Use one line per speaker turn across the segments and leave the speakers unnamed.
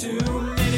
Too many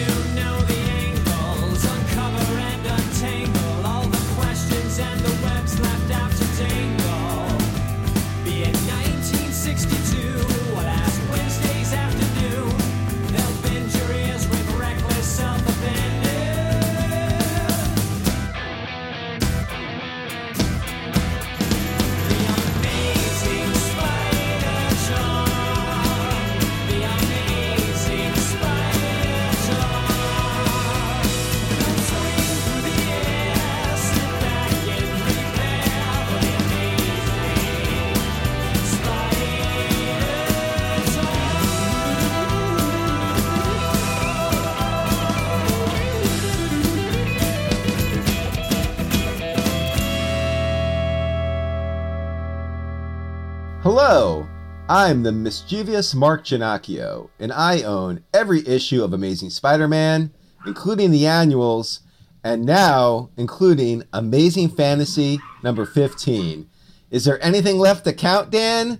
I'm the mischievous Mark Ginocchio, and I own every issue of Amazing Spider Man, including the annuals, and now including Amazing Fantasy number 15. Is there anything left to count, Dan?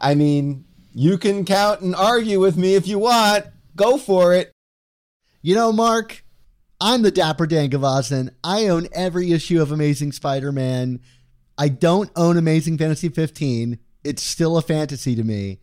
I mean, you can count and argue with me if you want. Go for it.
You know, Mark, I'm the Dapper Dan Gvozden. I own every issue of Amazing Spider Man. I don't own Amazing Fantasy 15. It's still a fantasy to me.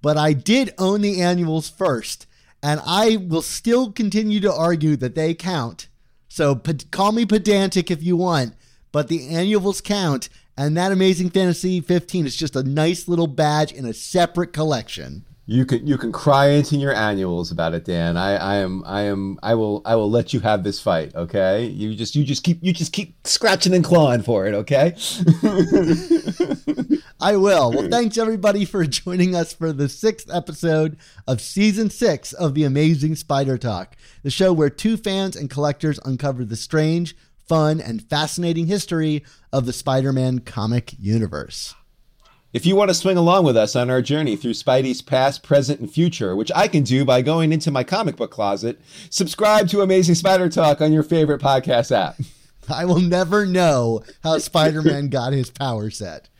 But I did own the annuals first, and I will still continue to argue that they count. So call me pedantic if you want, but the annuals count, and that Amazing Fantasy 15 is just a nice little badge in a separate collection.
You can you can cry into your annuals about it, Dan. I, I am I am I will I will let you have this fight, okay? You just you just keep you just keep scratching and clawing for it, okay?
I will. Well, thanks everybody for joining us for the sixth episode of season six of the Amazing Spider Talk, the show where two fans and collectors uncover the strange, fun, and fascinating history of the Spider Man comic universe.
If you want to swing along with us on our journey through Spidey's past, present, and future, which I can do by going into my comic book closet, subscribe to Amazing Spider Talk on your favorite podcast app.
I will never know how Spider Man got his power set.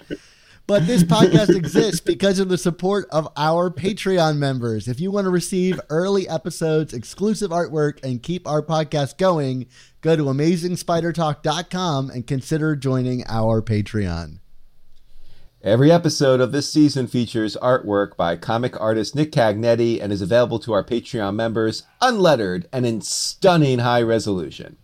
But this podcast exists because of the support of our Patreon members. If you want to receive early episodes, exclusive artwork, and keep our podcast going, go to amazingspidertalk.com and consider joining our Patreon.
Every episode of this season features artwork by comic artist Nick Cagnetti and is available to our Patreon members unlettered and in stunning high resolution.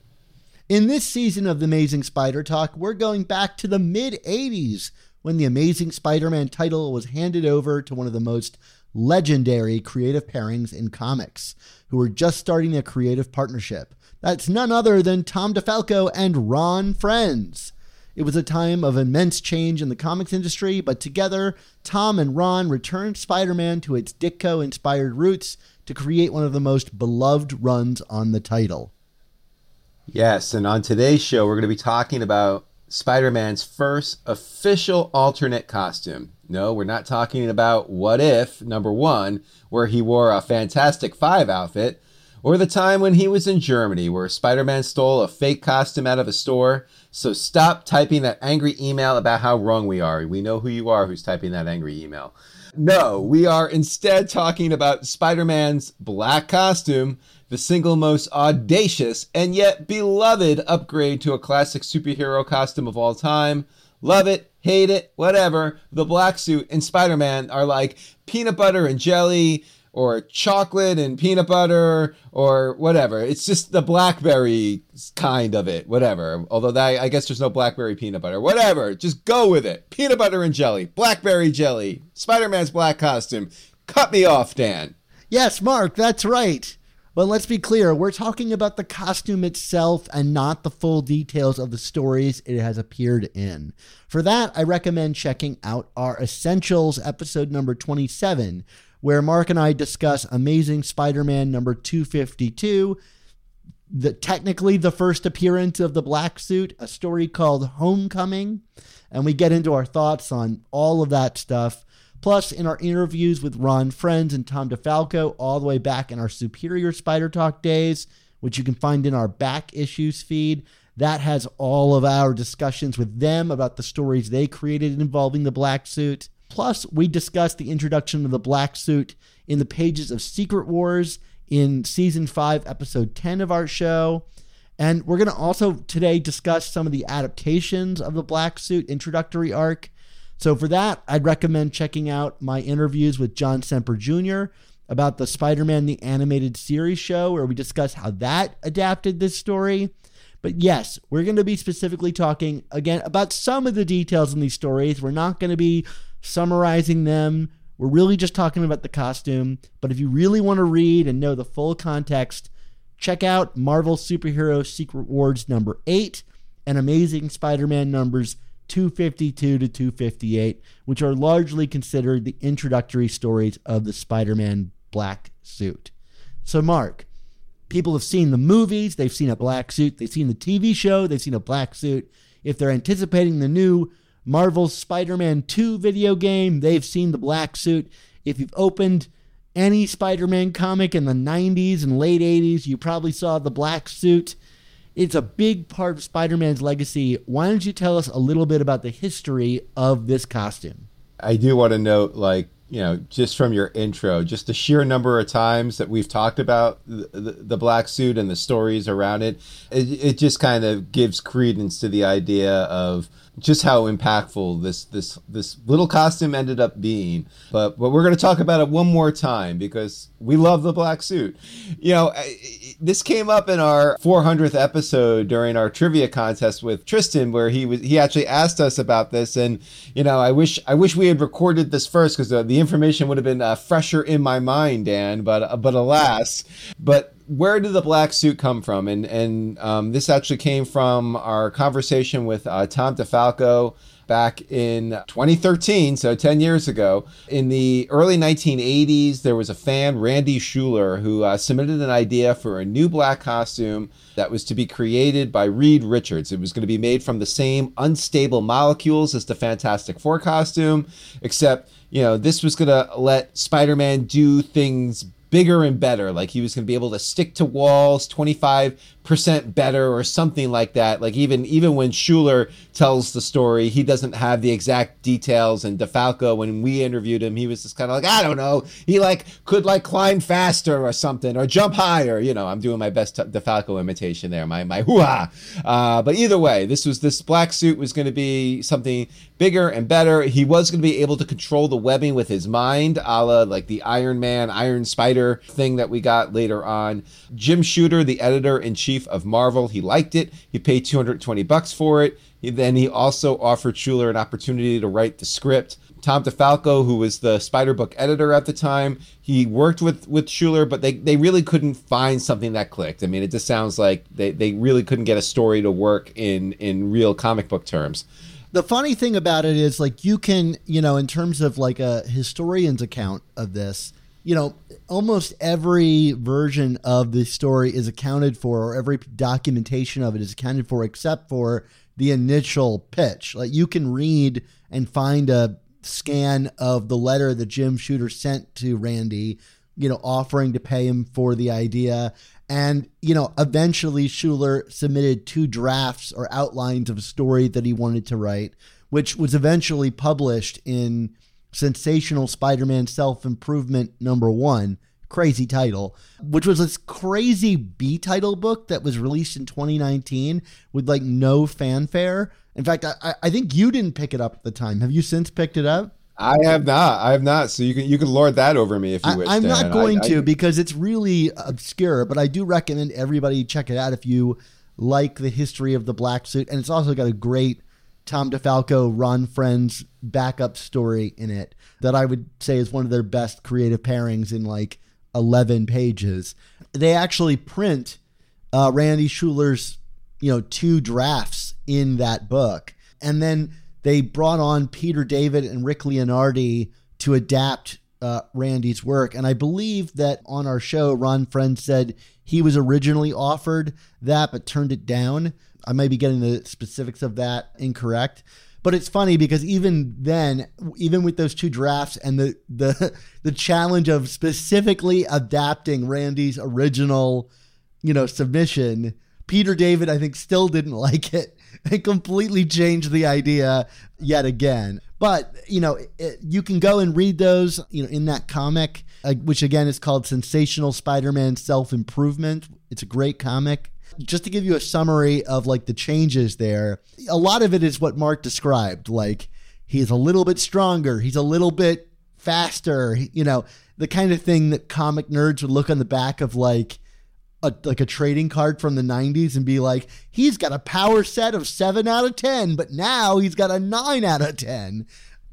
In this season of the Amazing Spider Talk, we're going back to the mid 80s when the Amazing Spider Man title was handed over to one of the most legendary creative pairings in comics, who were just starting a creative partnership. That's none other than Tom DeFalco and Ron Frenz. It was a time of immense change in the comics industry, but together, Tom and Ron returned Spider Man to its Ditko inspired roots to create one of the most beloved runs on the title.
Yes, and on today's show, we're going to be talking about Spider Man's first official alternate costume. No, we're not talking about What If, number one, where he wore a Fantastic Five outfit, or the time when he was in Germany, where Spider Man stole a fake costume out of a store. So stop typing that angry email about how wrong we are. We know who you are who's typing that angry email. No, we are instead talking about Spider Man's black costume, the single most audacious and yet beloved upgrade to a classic superhero costume of all time. Love it, hate it, whatever. The black suit and Spider Man are like peanut butter and jelly, or chocolate and peanut butter, or whatever. It's just the blackberry kind of it, whatever. Although that, I guess there's no blackberry peanut butter. Whatever, just go with it. Peanut butter and jelly, blackberry jelly, Spider Man's black costume. Cut me off, Dan.
Yes, Mark, that's right. But let's be clear, we're talking about the costume itself and not the full details of the stories it has appeared in. For that, I recommend checking out our Essentials episode number 27, where Mark and I discuss Amazing Spider Man number 252, the, technically the first appearance of the black suit, a story called Homecoming, and we get into our thoughts on all of that stuff. Plus, in our interviews with Ron Frenz and Tom DeFalco, all the way back in our Superior Spider Talk days, which you can find in our back issues feed, that has all of our discussions with them about the stories they created involving the black suit. Plus, we discussed the introduction of the black suit in the pages of Secret Wars in season 5, episode 10 of our show. And we're going to also today discuss some of the adaptations of the Black Suit introductory arc. So, for that, I'd recommend checking out my interviews with John Semper Jr. about the Spider Man the Animated Series show, where we discuss how that adapted this story. But yes, we're going to be specifically talking again about some of the details in these stories. We're not going to be summarizing them. We're really just talking about the costume. But if you really want to read and know the full context, check out Marvel Superhero Secret Wars number 8 and Amazing Spider Man numbers 252 to 258, which are largely considered the introductory stories of the Spider Man black suit. So, Mark, people have seen the movies, they've seen a black suit, they've seen the TV show, they've seen a black suit. If they're anticipating the new Marvel Spider Man 2 video game, they've seen the black suit. If you've opened any Spider Man comic in the 90s and late 80s, you probably saw the black suit. It's a big part of Spider Man's legacy. Why don't you tell us a little bit about the history of this costume?
I do want to note, like, you know, just from your intro, just the sheer number of times that we've talked about the, the, the black suit and the stories around it, it, it just kind of gives credence to the idea of just how impactful this this this little costume ended up being. But but we're going to talk about it one more time because we love the black suit. You know, this came up in our 400th episode during our trivia contest with Tristan, where he was he actually asked us about this, and you know, I wish I wish we had recorded this first because the, the information would have been uh, fresher in my mind, Dan. But uh, but alas, but where did the black suit come from? And and um, this actually came from our conversation with uh, Tom DeFalco back in 2013, so 10 years ago. In the early 1980s, there was a fan, Randy Schueller, who uh, submitted an idea for a new black costume that was to be created by Reed Richards. It was going to be made from the same unstable molecules as the Fantastic Four costume, except, you know, this was going to let Spider Man do things bigger and better. Like he was going to be able to stick to walls 25% better or something like that. Like even even when Schueller tells the story, he doesn't have the exact details. And DeFalco, when we interviewed him, he was just kind of like, I don't know. He like could like climb faster or something or jump higher. You know, I'm doing my best DeFalco imitation there. My my hoo-ha. Uh, but either way, this was this black suit was going to be something bigger and better. He was going to be able to control the webbing with his mind, a la like the Iron Man, Iron Spider thing that we got later on. Jim Shooter, the editor in chief of Marvel, he liked it. He paid 220 bucks for it. He, then he also offered Schueller an opportunity to write the script. Tom DeFalco, who was the Spider Book editor at the time, he worked with with Schueller, but they, they really couldn't find something that clicked. I mean, it just sounds like they, they really couldn't get a story to work in in real comic book terms.
The funny thing about it is, like, you can, you know, in terms of like a historian's account of this, you know, almost every version of the story is accounted for, or every documentation of it is accounted for, except for the initial pitch. Like, you can read and find a scan of the letter that Jim Shooter sent to Randy, you know, offering to pay him for the idea. And, you know, eventually Schueller submitted two drafts or outlines of a story that he wanted to write, which was eventually published in Sensational Spider Man Self Improvement number one. Crazy title, which was this crazy B title book that was released in 2019 with like no fanfare. In fact, I, I think you didn't pick it up at the time. Have you since picked it up?
I have not. I have not. So you can you can lord that over me if you
I,
wish.
I'm
Dan.
not going
I-
to
I-
because it's really obscure, but I do recommend everybody check it out if you like the history of the black suit. And it's also got a great Tom DeFalco, Ron Frenz backup story in it that I would say is one of their best creative pairings in like 11 pages. They actually print uh, Randy Schueller's, you know, two drafts in that book. And then they brought on Peter David and Rick Leonardi to adapt uh, Randy's work. And I believe that on our show, Ron Frenz said he was originally offered that, but turned it down. I may be getting the specifics of that incorrect. But it's funny because even then, even with those two drafts and the the the challenge of specifically adapting Randy's original, you know, submission, Peter David I think still didn't like it and completely changed the idea yet again. But But you know, it, you can go and read those. You know, in that comic, uh, which again is called "Sensational Spider-Man Self Improvement." It's a great comic. Just to give you a summary of like the changes there, a lot of it is what Mark described. Like he's a little bit stronger, he's a little bit faster. You know, the kind of thing that comic nerds would look on the back of like a, like a trading card from the 90s and be like, he's got a power set of 7 out of 10, but now he's got a 9 out of 10.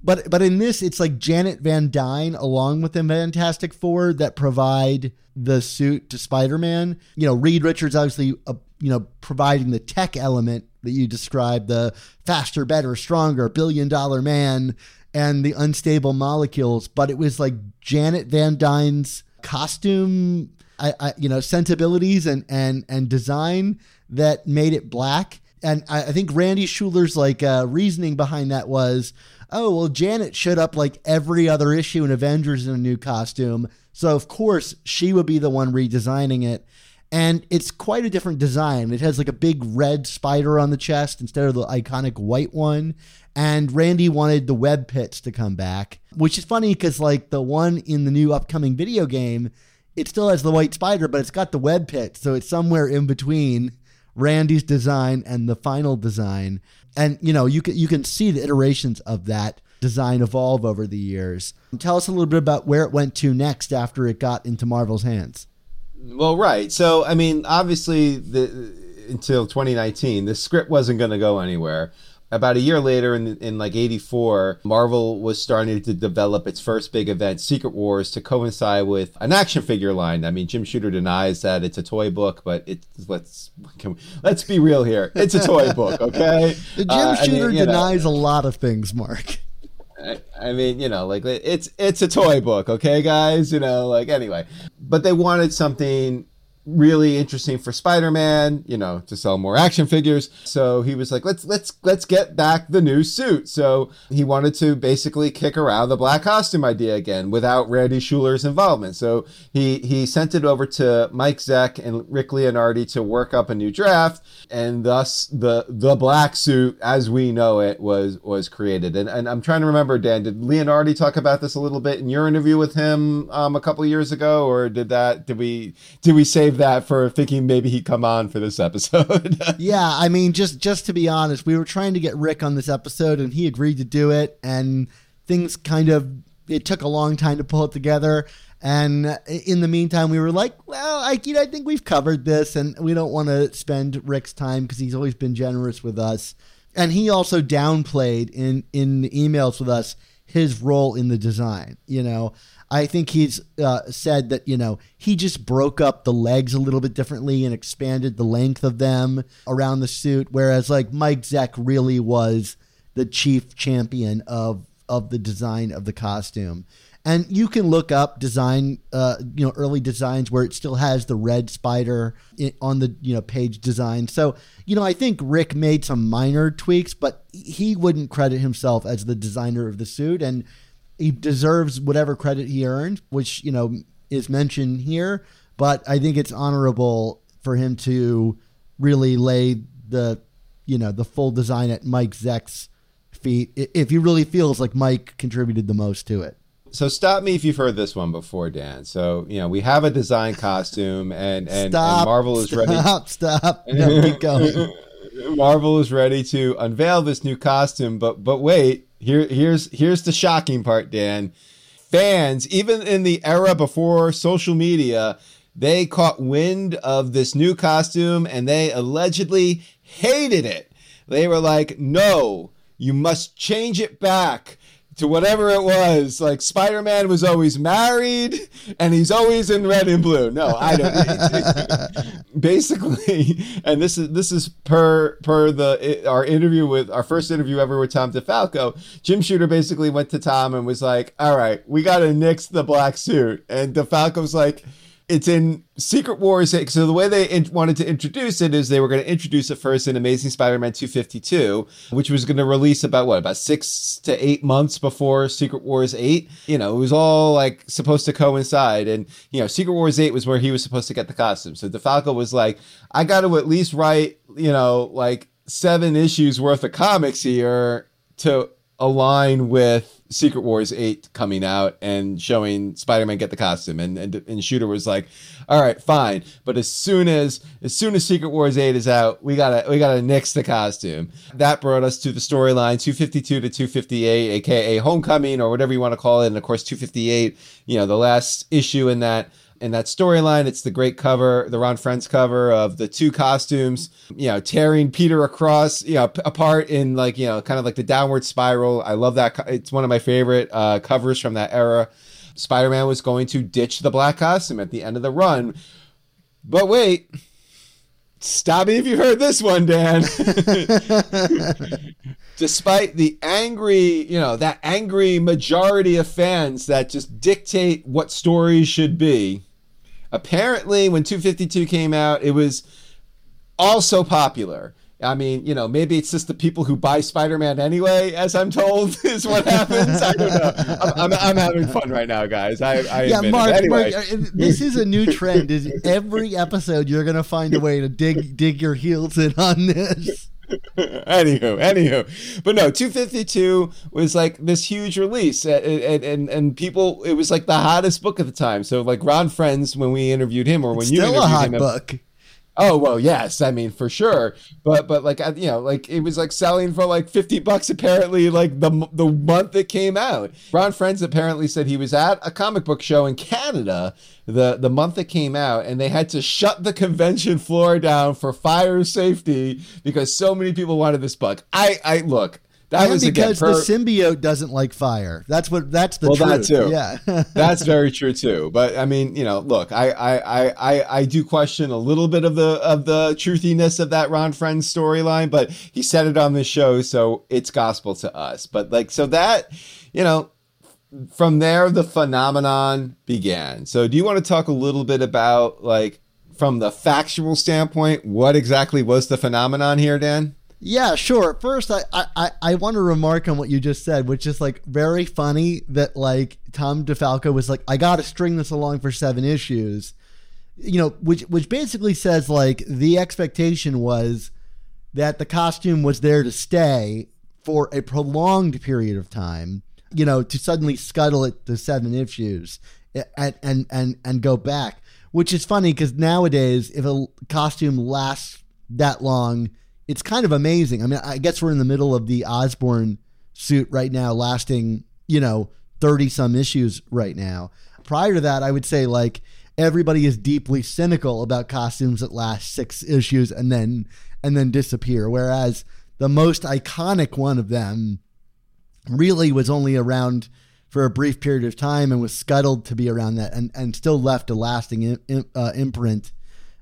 But but in this, it's like Janet Van Dyne along with the Fantastic Four that provide the suit to Spider-Man. You know, Reed Richards obviously, uh, you know, providing the tech element that you described, the faster, better, stronger, billion dollar man, and the unstable molecules. But it was like Janet Van Dyne's costume I, I, you know sensibilities and and and design that made it black. And I, I think Randy Schueller's like uh, reasoning behind that was, oh well, Janet showed up like every other issue in Avengers in a new costume, so of course she would be the one redesigning it. And it's quite a different design. It has like a big red spider on the chest instead of the iconic white one. And Randy wanted the web pits to come back, which is funny because like the one in the new upcoming video game it still has the white spider, but it's got the web pit, so it's somewhere in between Randy's design and the final design. And you know, you can you can see the iterations of that design evolve over the years. Tell us a little bit about where it went to next after it got into Marvel's hands.
Well, right. So, I mean, obviously, the until 2019, the script wasn't going to go anywhere about a year later in, in like 84 marvel was starting to develop its first big event secret wars to coincide with an action figure line. I mean jim shooter denies that it's a toy book but it's let's we, let's be real here. It's a toy book okay?
The jim uh, shooter I mean, denies know, a lot of things mark.
I, I mean, you know, like it's it's a toy book, okay, guys. You know, like anyway, but they wanted something really interesting for Spider-Man, you know, to sell more action figures. So he was like, let's let's let's get back the new suit. So he wanted to basically kick around the black costume idea again without Randy Schueller's involvement. So he he sent it over to Mike Zeck and Rick Leonardi to work up a new draft, and thus the the black suit as we know it was was created. And and I'm trying to remember, Dan, did Leonardi talk about this a little bit in your interview with him um, a couple years ago, or did that did we did we save that for thinking maybe he'd come on for this episode.
yeah, I mean, just just to be honest, we were trying to get Rick on this episode, and he agreed to do it, and things kind of it took a long time to pull it together. And in the meantime, we were like, well, I, you know, I think we've covered this, and we don't want to spend Rick's time because he's always been generous with us. And he also downplayed in in emails with us his role in the design. You know, I think he's uh, said that you know he just broke up the legs a little bit differently and expanded the length of them around the suit, whereas like Mike Zeck really was the chief champion of of the design of the costume. And you can look up design, uh, you know, early designs where it still has the red spider on the you know page design. So you know, I think Rick made some minor tweaks, but he wouldn't credit himself as the designer of the suit. And he deserves whatever credit he earned, which you know is mentioned here. But I think it's honorable for him to really lay the you know the full design at Mike Zeck's feet if he really feels like Mike contributed the most to it.
So stop me if you've heard this one before, Dan. So you know we have a design costume, and and,
stop,
and Marvel is
stop,
ready.
Stop! Stop! No, keep going.
Marvel is ready to unveil this new costume, but but wait, here here's here's the shocking part, Dan. Fans, even in the era before social media, they caught wind of this new costume and they allegedly hated it. They were like, "No, you must change it back." To whatever it was. Like Spider Man was always married, and he's always in red and blue. No, I don't. Basically, and this is this is per per the our interview with our first interview ever with Tom DeFalco. Jim Shooter basically went to Tom and was like, "All right, we got to nix the black suit," and DeFalco's like it's in Secret Wars. Eh, so the way they in- wanted to introduce it is they were going to introduce it first in Amazing Spider-Man 252, which was going to release about what about six to eight months before Secret Wars 8. You know, it was all like supposed to coincide, and you know, Secret Wars 8 was where he was supposed to get the costume. So DeFalco was like, I got to at least write, you know, like seven issues worth of comics here to align with Secret Wars 8 coming out and showing Spider-Man get the costume and, and and Shooter was like, "All right, fine, but as soon as as soon as Secret Wars 8 is out, we got to we got to nix the costume." That brought us to the storyline 252 to 258, aka Homecoming or whatever you want to call it, and of course 258, you know, the last issue in that in that storyline. It's the great cover, the Ron Frenz cover of the two costumes, you know, tearing Peter across, you know, p- apart in like, you know, kind of like the downward spiral. I love that. co- It's one of my favorite uh, covers from that era. Spider Man was going to ditch the black costume at the end of the run. But wait, stop me if you've heard this one, Dan. Despite the angry, you know, that angry majority of fans that just dictate what stories should be, apparently when 252 came out, it was also popular. I mean, you know, maybe it's just the people who buy Spider-Man anyway, as I'm told, is what happens. I don't know. I'm, I'm, I'm having fun right now, guys. I, I
yeah. Mark,
Anyway,
Mark, uh, this is a new trend. Is every episode you're gonna find a way to dig dig your heels in on this?
anywho, anywho, but no, 252 was like this huge release, and, and and people, it was like the hottest book at the time. So like Ron Frenz, when we interviewed him, or when you
Still
interviewed
a hot
him,
book.
Oh well, yes. I mean, for sure. But but like you know, like it was like selling for like fifty bucks apparently. Like the the month it came out. Ron Frenz apparently said he was at a comic book show in Canada the the month it came out, and they had to shut the convention floor down for fire safety because so many people wanted this book. I I look. That
And
was
because
per-
the symbiote doesn't like fire. That's what. That's the
Well,
truth.
that too.
Yeah.
That's very true too. But I mean, you know, look, I, I, I, I, I do question a little bit of the of the truthiness of that Ron Frenz storyline, but he said it on the show, so it's gospel to us. But like, so that, you know, from there the phenomenon began. So, do you want to talk a little bit about like from the factual standpoint, what exactly was the phenomenon here, Dan?
Yeah, sure. First, I, I, I want to remark on what you just said, which is like very funny that like Tom DeFalco was like, I got to string this along for seven issues, you know, which which basically says like the expectation was that the costume was there to stay for a prolonged period of time, you know, to suddenly scuttle it to seven issues and and and and go back, which is funny because nowadays if a costume lasts that long it's kind of amazing. I mean, I guess we're in the middle of the Osborne suit right now, lasting, you know, 30 some issues right now. Prior to that, I would say like everybody is deeply cynical about costumes that last six issues and then and then disappear. Whereas the most iconic one of them really was only around for a brief period of time and was scuttled to be around that and, and still left a lasting uh, imprint.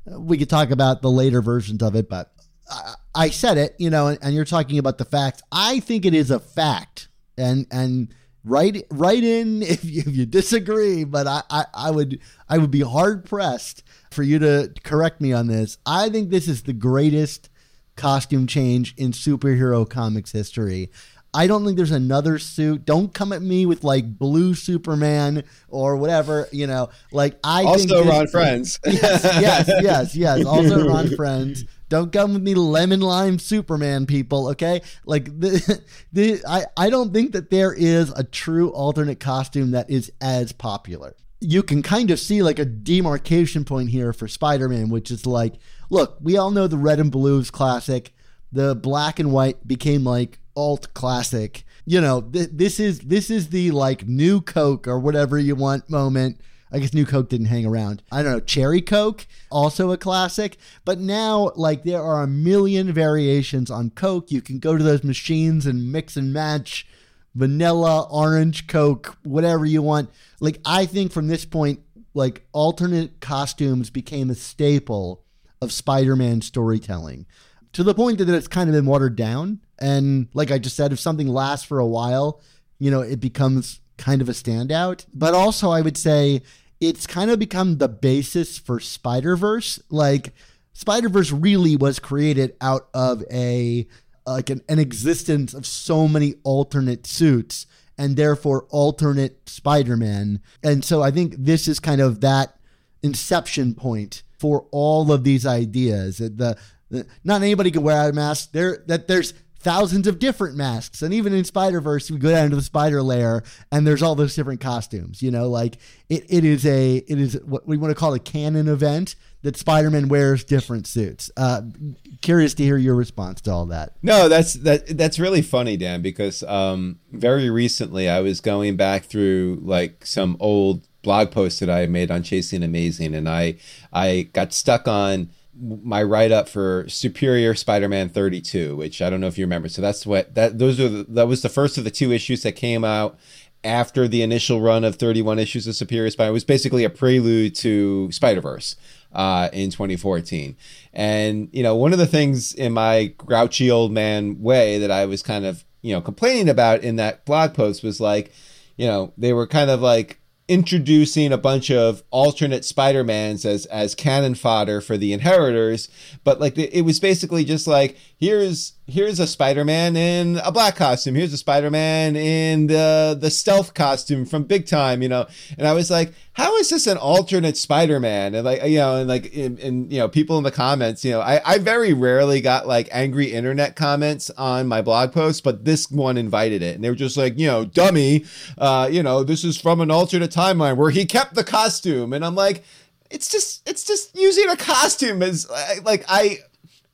We could talk about the later versions of it, but I, I said it, you know, and, and you're talking about the facts. I think it is a fact, and and write write in if you, if you disagree. But I, I I would I would be hard pressed for you to correct me on this. I think this is the greatest costume change in superhero comics history. I don't think there's another suit. Don't come at me with like blue Superman or whatever, you know. Like I think
Also,
this-
Ron Frenz.
yes, yes, yes, yes. Also, Ron Frenz. Don't come with me, lemon lime Superman people. Okay, like the, the I I don't think that there is a true alternate costume that is as popular. You can kind of see like a demarcation point here for Spider-Man, which is like, look, we all know the red and blue is classic. The black and white became like alt classic. You know, th- this is this is the like new Coke or whatever you want moment. I guess New Coke didn't hang around. I don't know. Cherry Coke, also a classic. But now, like, there are a million variations on Coke. You can go to those machines and mix and match vanilla, orange Coke, whatever you want. Like, I think from this point, like, alternate costumes became a staple of Spider Man storytelling to the point that it's kind of been watered down. And like I just said, if something lasts for a while, you know, it becomes kind of a standout. But also, I would say it's kind of become the basis for Spider Verse. Like, Spider Verse really was created out of a like an, an existence of so many alternate suits and therefore alternate Spider-Man. And so I think this is kind of that inception point for all of these ideas. The, the not anybody can wear a mask. There that there's thousands of different masks. And even in Spider Verse, we go down to the spider lair, and there's all those different costumes. You know, like it, it is a it is what we want to call a canon event that Spider Man wears different suits. Uh, curious to hear your response to all that.
No, that's that that's really funny, Dan, because um, very recently I was going back through like some old blog posts that I made on Chasing Amazing, and I I got stuck on my write up for Superior Spider-Man 32, which I don't know if you remember. So that's what that those are the, that was the first of the two issues that came out after the initial run of 31 issues of Superior Spider. It was basically a prelude to Spider-Verse uh, in 2014. And you know, one of the things in my grouchy old man way that I was kind of you know complaining about in that blog post was like, you know, they were kind of like introducing a bunch of alternate Spider-Mans as as cannon fodder for the inheritors, but like it was basically just like here's here's a Spider-Man in a black costume, here's a Spider-Man in the the stealth costume from Big Time, you know. And I was like, how is this an alternate Spider-Man? And like you know, and like in you know, people in the comments, you know, I I very rarely got like angry internet comments on my blog posts, but this one invited it, and they were just like, you know, dummy, uh, you know, this is from an alternate timeline where he kept the costume, and I'm like. It's just it's just using a costume as like I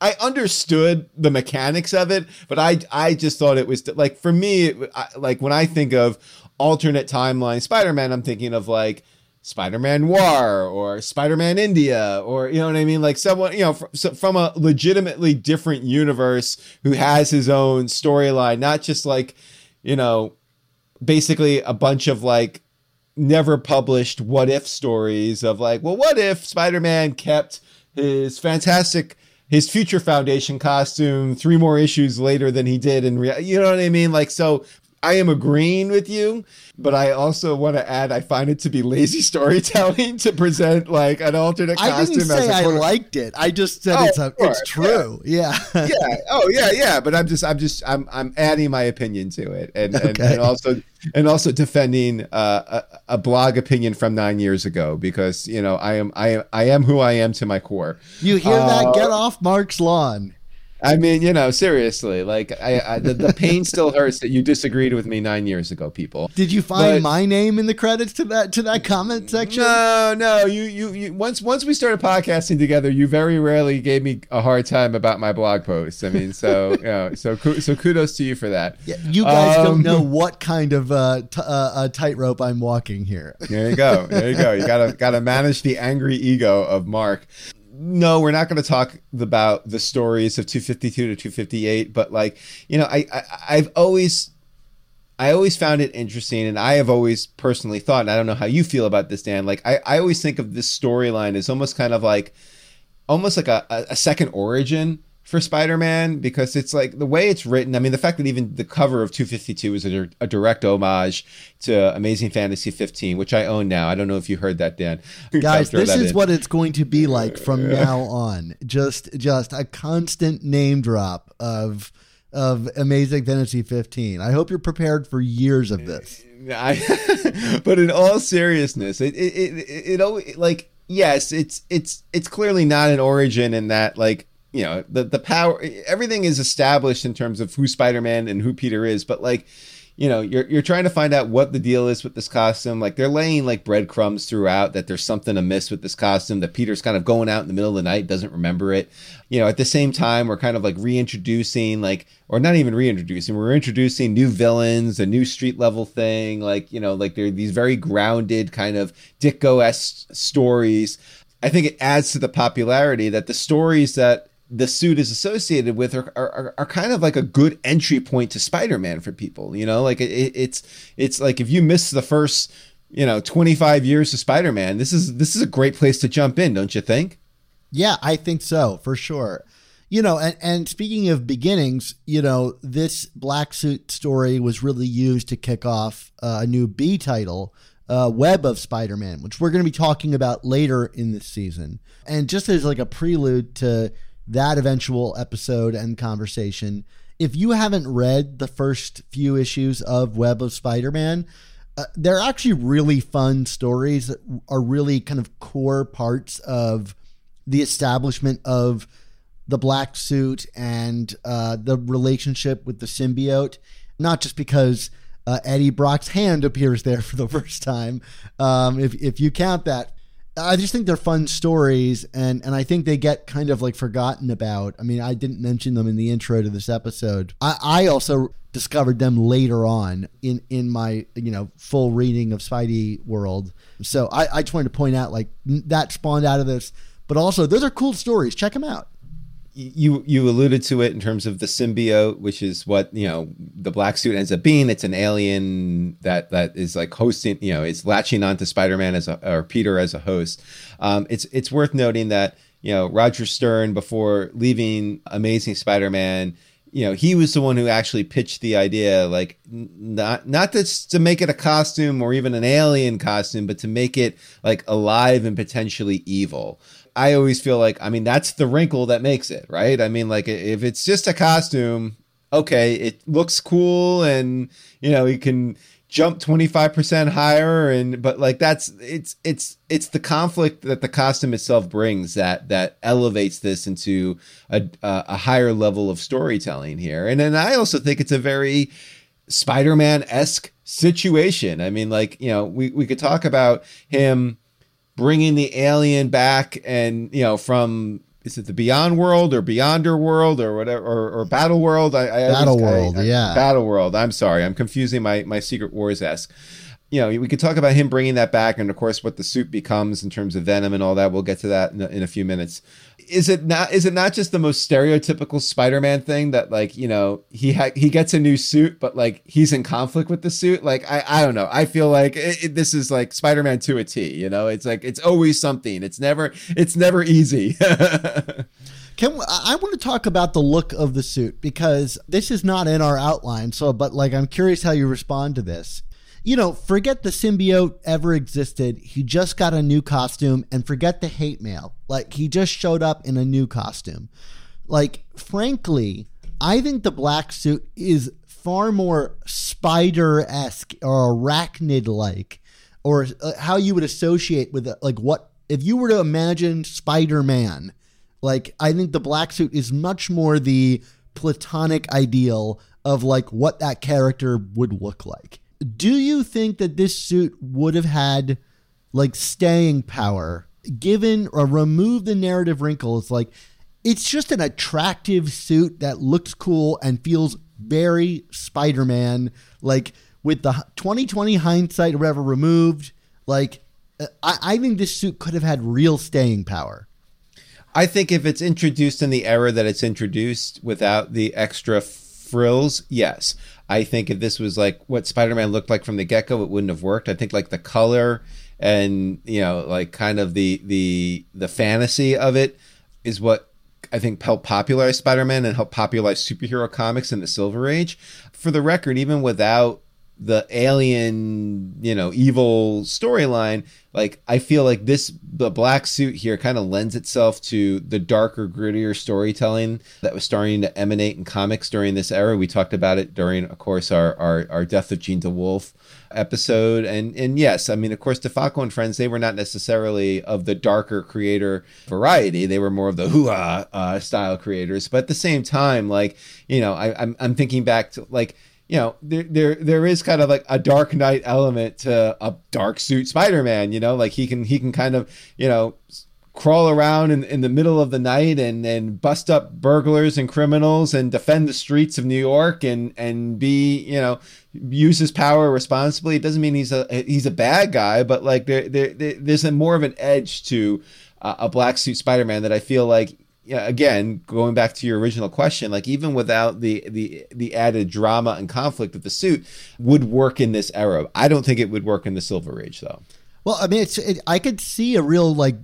I understood the mechanics of it, but I I just thought it was like for me it, I, like when I think of alternate timeline Spider-Man, I'm thinking of like Spider-Man Noir or Spider-Man India or you know what I mean, like someone you know from, from a legitimately different universe who has his own storyline, not just like you know basically a bunch of like never published what if stories of like, well, what if Spider-Man kept his fantastic his future foundation costume three more issues later than he did in real you know what i mean? Like so i am agreeing with you but i also want to add i find it to be lazy storytelling to present like an alternate
I
costume
didn't say
as a
I liked it. I just said
Oh,
it's a,
sure,
it's true. Yeah.
yeah. Oh, yeah, yeah. But I'm just, I'm just, I'm, I'm adding my opinion to it, and and, and also, and also defending uh, a, a blog opinion from nine years ago because you know I am, I am, I am who I am to my core.
You hear
Uh,
that? Get off Mark's lawn.
I mean, you know, seriously, like I, I the, the pain still hurts that you disagreed with me nine years ago, people.
Did you find
but-
my name in the credits to that to that comment section?
No, no, you, you, you. Once, once we started podcasting together, you very rarely gave me a hard time about my blog posts. I mean, so, you know, so, so kudos to you for that.
Yeah, you guys
Um,
don't know what kind of uh, t- uh, tightrope I'm walking here.
There you go. There you go. You gotta gotta manage the angry ego of Mark. No, we're not going to talk about the stories of 252 to 258, but like you know, I, I I've always I always found it interesting, and I have always personally thought, and I don't know how you feel about this, Dan. Like I, I always think of this storyline as almost kind of like almost like a, a a second origin for Spider-Man because it's like the way it's written. I mean, the fact that even the cover of 252 is a, a direct homage to Amazing Fantasy 15, which I own now. I don't know if you heard that, Dan.
Guys, this is
in.
what it's going to be like from now on. Just just a constant name drop of of Amazing Fantasy 15. I hope you're prepared for years of this.
I, but in all seriousness, it it, it it always like yes, it's it's it's clearly not an origin in that like you know the the power everything is established in terms of who Spider-Man and who Peter is, but like you know you're you're trying to find out what the deal is with this costume. Like they're laying like breadcrumbs throughout that there's something amiss with this costume. That Peter's kind of going out in the middle of the night doesn't remember it. You know, at the same time we're kind of like reintroducing like or not even reintroducing we're introducing new villains a new street level thing like you know like they're these very grounded kind of Ditko-esque stories i think it adds to the popularity that the stories that the suit is associated with are, are, are kind of like a good entry point to spider-man for people you know like it, it's it's like if you miss the first you know 25 years of spider-man this is this is a great place to jump in don't you think
Yeah, I think so for sure. You know, and, and speaking of beginnings, you know, this black suit story was really used to kick off uh, a new B title, uh, Web of Spider Man, which we're going to be talking about later in this season. And just as like a prelude to that eventual episode and conversation, if you haven't read the first few issues of Web of Spider Man, uh, they're actually really fun stories that are really kind of core parts of the establishment of the black suit and uh, the relationship with the symbiote, not just because uh, Eddie Brock's hand appears there for the first time, um, if if you count that. I just think they're fun stories, and and I think they get kind of like forgotten about. I mean, I didn't mention them in the intro to this episode. I, I also discovered them later on in in my you know full reading of Spidey World. So I, I just wanted to point out like that spawned out of this, but also those are cool stories. Check them out
you you alluded to it in terms of the symbiote, which is what you know the black suit ends up being. It's an alien that that is like hosting, you know, it's latching onto Spider Man as a or Peter as a host. Um, it's it's worth noting that you know Roger Stern before leaving Amazing Spider Man. You know, he was the one who actually pitched the idea, like not not to, to make it a costume or even an alien costume, but to make it like alive and potentially evil. I always feel like, I mean, that's the wrinkle that makes it, right? I mean, like if it's just a costume, okay, it looks cool and, you know, you can jump 25% higher and but like that's it's it's it's the conflict that the costume itself brings that that elevates this into a a higher level of storytelling here and then i also think it's a very spider-man-esque situation i mean like you know we we could talk about him bringing the alien back and you know from is it the Beyond World or Beyonder World or whatever or, or Battle World? I, I
Battle World, yeah.
Battle World. I'm sorry, I'm confusing my my Secret Wars esque. You know, we could talk about him bringing that back, and of course, what the suit becomes in terms of Venom and all that. We'll get to that in a, in a few minutes is it not is it not just the most stereotypical Spider-Man thing that like you know he ha- he gets a new suit but like he's in conflict with the suit like I I don't know I feel like it, it, this is like Spider-Man to a T you know it's like it's always something it's never it's never easy.
Can I want to talk about the look of the suit because this is not in our outline. So, but like, I'm curious how you respond to this you know, forget the symbiote ever existed. He just got a new costume and forget the hate mail. Like, he just showed up in a new costume. Like, frankly, I think the black suit is far more spider esque or arachnid like, or uh, how you would associate with it. Like, what if you were to imagine Spider Man? Like, I think the black suit is much more the platonic ideal of like what that character would look like do you think that this suit would have had like staying power given or remove the narrative wrinkles? Like it's just an attractive suit that looks cool and feels very spider-man. Like with the 2020 hindsight or whatever removed like I, I think this suit could have had real staying power.
I think if it's introduced in the era that it's introduced without the extra frills yes I think if this was like what Spider Man looked like from the get go, it wouldn't have worked. I think like the color and you know like kind of the the the fantasy of it is what I think helped popularize Spider Man and helped popularize superhero comics in the Silver Age. For the record, even without the alien, you know, evil storyline, like I feel like this the black suit here kind of lends itself to the darker, grittier storytelling that was starting to emanate in comics during this era. We talked about it during, of course, our our, our Death of Jean DeWolff episode. And and yes, I mean, of course, DeFalco and Frenz, they were not necessarily of the darker creator variety. They were more of the hoo-ha uh, style creators. But at the same time, like, you know, I, I'm I'm thinking back to like you know, there there there is kind of like a Dark Knight element to a dark suit Spider-Man. You know, like he can he can kind of you know crawl around in, in the middle of the night and and bust up burglars and criminals and defend the streets of New York and and be you know use his power responsibly. It doesn't mean he's a he's a bad guy, but like there, there, there there's a more of an edge to a black suit Spider-Man that I feel like yeah, again, going back to your original question, like even without the the the added drama and conflict of the suit, would work in this era. I don't think it would work in the Silver Age, though.
Well, I mean, it's it, I could see a real like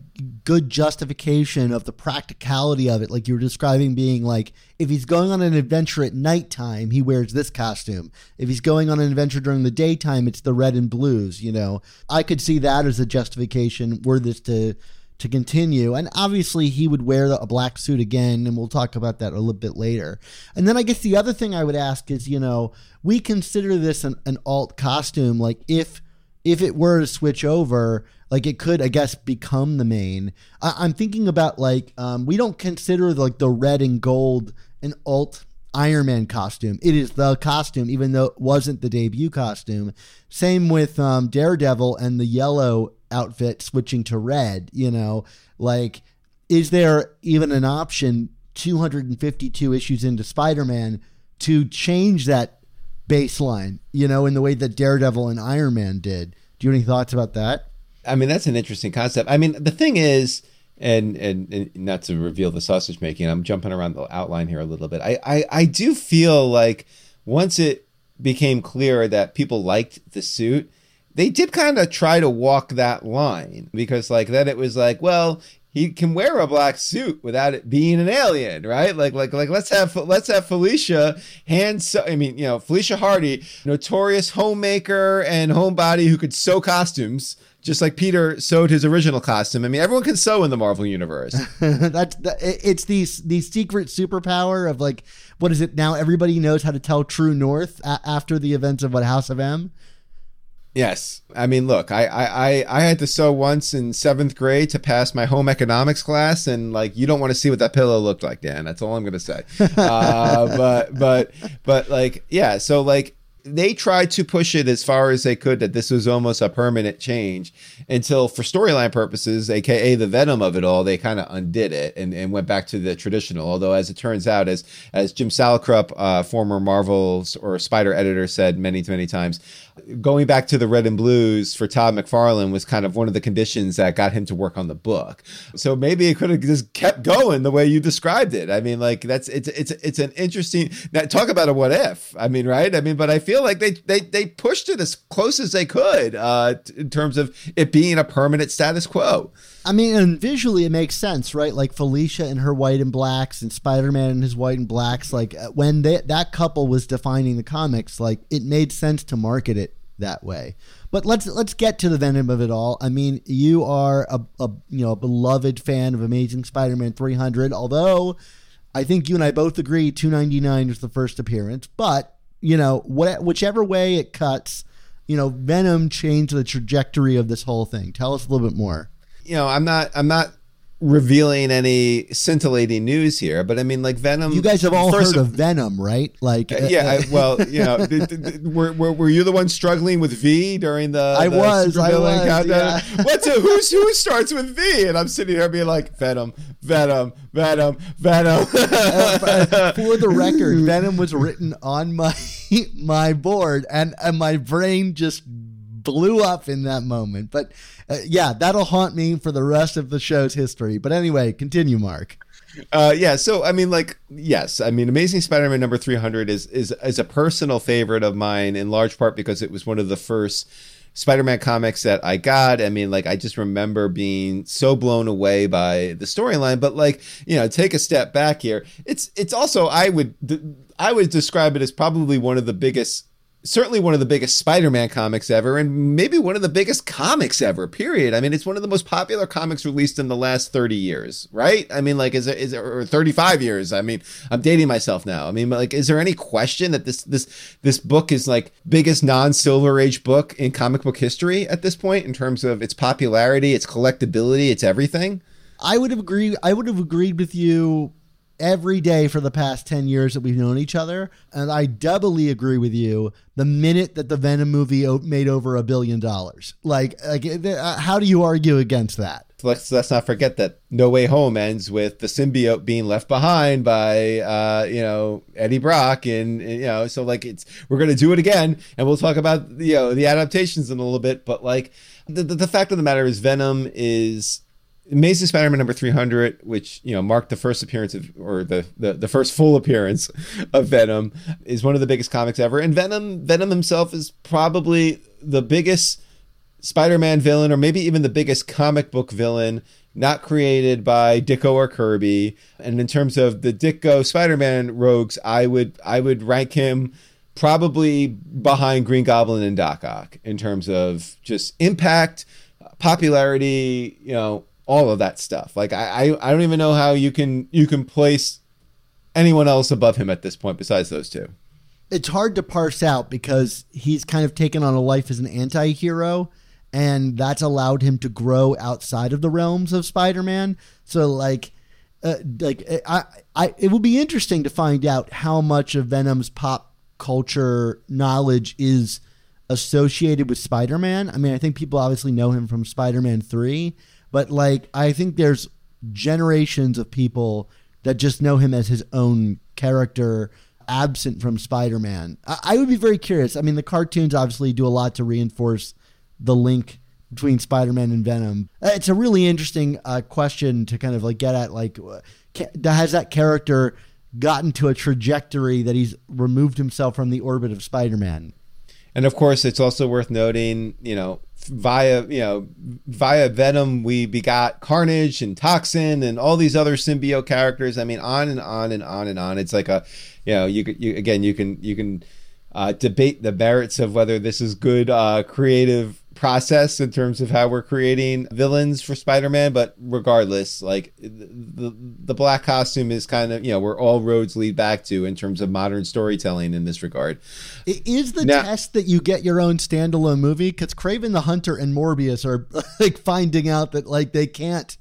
good justification of the practicality of it, like you were describing, being like if he's going on an adventure at nighttime, he wears this costume. If he's going on an adventure during the daytime, it's the red and blues. You know, I could see that as a justification were this to to continue. And obviously, he would wear a black suit again, and we'll talk about that a little bit later. And then I guess the other thing I would ask is, you know, we consider this an, an alt costume. Like, if if it were to switch over, like it could, I guess, become the main. I, I'm thinking about like um, we don't consider like the red and gold an alt Iron Man costume. It is the costume, even though it wasn't the debut costume. Same with um, Daredevil and the yellow outfit switching to red. You know, like is there even an option 252 issues into Spider-Man to change that baseline? You know, in the way that Daredevil and Iron Man did. Do you have any thoughts about that?
I mean, that's an interesting concept. I mean, the thing is, and, and and not to reveal the sausage making, I'm jumping around the outline here a little bit. I I, I do feel like once it became clear that people liked the suit, they did kind of try to walk that line because like then it was like, well, he can wear a black suit without it being an alien, right? Like, like, like, let's have let's have Felicia hand. Sew, I mean, you know, Felicia Hardy, notorious homemaker and homebody who could sew costumes, just like Peter sewed his original costume. I mean, everyone can sew in the Marvel universe.
That, it's the the secret superpower of like what is it now? Everybody knows how to tell true north a- after the events of what House of M.
Yes, I mean, look, I, I I had to sew once in seventh grade to pass my home economics class, and like, you don't want to see what that pillow looked like, Dan. That's all I'm gonna say. uh, but but but like, yeah. So like, they tried to push it as far as they could that this was almost a permanent change until for storyline purposes aka the venom of it all they kind of undid it and, and went back to the traditional. Although as it turns out as as jim salicrup uh, former marvel's or spider editor said many many times going back to the red and blues for todd mcfarlane was kind of one of the conditions that got him to work on the book. So maybe it could have just kept going the way you described it. I mean like that's it's it's it's an interesting now talk about a what if. I mean right? I mean but i feel like they they they pushed it as close as they could uh t- in terms of it being a permanent status quo
I mean, and visually it makes sense, right? Like Felicia and her white and blacks, and Spider Man and his white and blacks. Like uh, when they, that couple was defining the comics, like it made sense to market it that way. But let's let's get to the venom of it all. I mean, you are a, a you know a beloved fan of Amazing Spider Man 300, although I think you and I both agree 299 was the first appearance. But you know, what, whichever way it cuts, you know, Venom changed the trajectory of this whole thing. Tell us a little bit more.
you know i'm not i'm not revealing any scintillating news here but i mean like venom
You guys have all heard of Venom, right? Like, uh,
yeah, I, well, you know, th- th- th- were, were, were you the one struggling with V during the?
I
the
was, I was,
countdown?
yeah.
What's it? Who's who starts with V? And I'm sitting here being like Venom, Venom, Venom, Venom.
uh, for the record, Venom was written on my my board, and, and my brain just blew up in that moment. But uh, yeah, that'll haunt me for the rest of the show's history. But anyway, continue, Mark.
Uh, yeah, so I mean, like, yes, I mean, Amazing Spider-Man number three hundred is is is a personal favorite of mine in large part because it was one of the first Spider-Man comics that I got. I mean, like, I just remember being so blown away by the storyline. But like, you know, take a step back here. It's it's also I would I would describe it as probably one of the biggest certainly one of the biggest Spider-Man comics ever, and maybe one of the biggest comics ever. Period. I mean, it's one of the most popular comics released in the last thirty years, right? I mean, like, is it is it or thirty-five years? I mean, I'm dating myself now. I mean, like, is there any question that this this this book is like biggest non-Silver Age book in comic book history at this point in terms of its popularity, its collectability, its everything?
I would have agreed. I would have agreed with you every day for the past 10 years that we've known each other and i doubly agree with you the minute that the venom movie made over a billion dollars like like uh, how do you argue against that
let's let's not forget that No Way Home ends with the symbiote being left behind by uh, you know Eddie Brock, and, and, you know so like it's we're gonna do it again, and we'll talk about you know the adaptations in a little bit, but like the the, the fact of the matter is Venom is. Amazing Spider-Man number 300, which, you know, marked the first appearance of, or the, the, the first full appearance of Venom, is one of the biggest comics ever. And Venom, Venom himself is probably the biggest Spider-Man villain, or maybe even the biggest comic book villain, not created by Ditko or Kirby. And in terms of the Ditko Spider-Man rogues, I would I would rank him probably behind Green Goblin and Doc Ock in terms of just impact, popularity, you know, all of that stuff. Like I, I, I don't even know how you can you can place anyone else above him at this point besides those two.
it's hard to parse out because he's kind of taken on a life as an anti-hero and that's allowed him to grow outside of the realms of Spider-Man. So like uh, like I I it will be interesting to find out how much of Venom's pop culture knowledge is associated with Spider-Man. I mean, I think people obviously know him from Spider-Man 3, but like I think there's generations of people that just know him as his own character absent from Spider-Man. I, I would be very curious. I mean, the cartoons obviously do a lot to reinforce the link between Spider-Man and Venom. Uh, It's a really interesting uh, question to kind of like get at. Like, uh, has that character gotten to a trajectory that he's removed himself from the orbit of Spider-Man?
And of course, it's also worth noting, you know, via you know via Venom, we begot Carnage and Toxin and all these other symbiote characters. I mean, on and on and on and on. It's like a, you know, you, you again, you can you can uh, debate the merits of whether this is good uh, creative process in terms of how we're creating villains for Spider-Man. But regardless, like the, the black costume is kind of you know where all roads lead back to in terms of modern storytelling in this regard.
I- Is the
Now-
test that you get your own standalone movie? Because Kraven the Hunter and Morbius are like finding out that like they can't.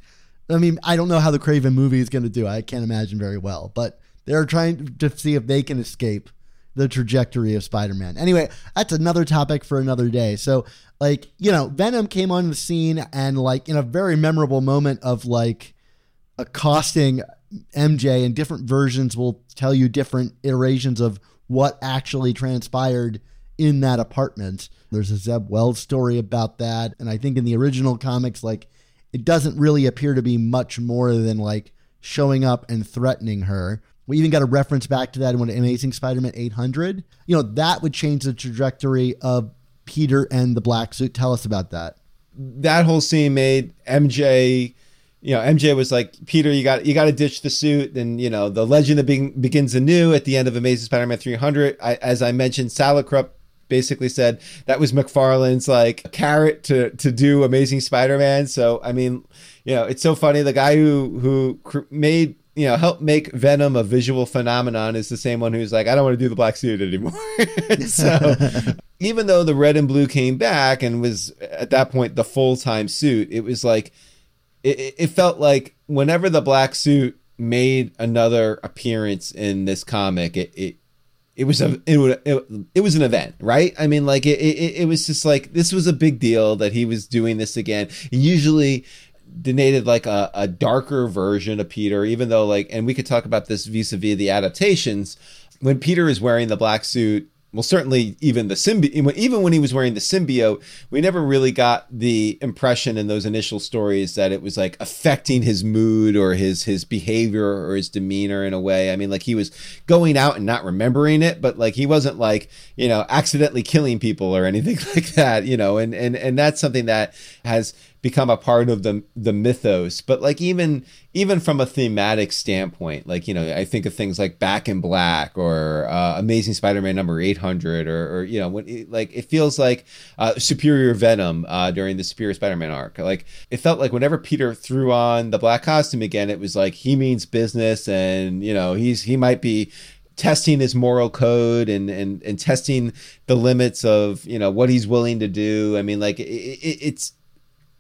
I mean, I don't know how the Kraven movie is going to do. I can't imagine very well, but they're trying to see if they can escape the trajectory of Spider-Man. Anyway, that's another topic for another day. So, like, you know, Venom came on the scene and like in a very memorable moment of like accosting MJ and different versions will tell you different iterations of what actually transpired in that apartment. There's a Zeb Wells story about that. And I think in the original comics, like, it doesn't really appear to be much more than like showing up and threatening her. We even got a reference back to that in Amazing Spider-Man 800. You know, that would change the trajectory of Peter and the black suit. Tell us about that.
that whole scene made MJ, you know, MJ was like, Peter, you got you got to ditch the suit, and you know, the legend that be- begins anew at the end of Amazing Spider-Man 300. I, as I mentioned, Salicrup basically said that was McFarlane's like carrot to to do Amazing Spider-Man. So I mean, you know, it's so funny. The guy who who cr- made you know helped make Venom a visual phenomenon is the same one who's like, I don't want to do the black suit anymore. so even though the red and blue came back and was at that point the full time suit, it was like it, it- it felt like whenever the black suit made another appearance in this comic, it it, it was a it, would- it, it was an event, right? I mean, like it, it it was just like this was a big deal that he was doing this again. Usually denoted like a, a darker version of Peter, even though like, and we could talk about this vis-a-vis the adaptations. When Peter is wearing the black suit, well, certainly even the symbiote, even when he was wearing the symbiote, we never really got the impression in those initial stories that it was like affecting his mood or his his behavior or his demeanor in a way. I mean, like he was going out and not remembering it, but like he wasn't like you know accidentally killing people or anything like that, you know. And and and that's something that has become a part of the the mythos. But like even even from a thematic standpoint like you know i think of things like back in black or uh, amazing spider-man number 800 or, or you know when it, like it feels like uh, superior venom uh, during the superior spider-man arc. Like it felt like whenever peter threw on the black costume again it was like he means business and you know he's he might be testing his moral code and and and testing the limits of you know what he's willing to do. I mean like it, it, it's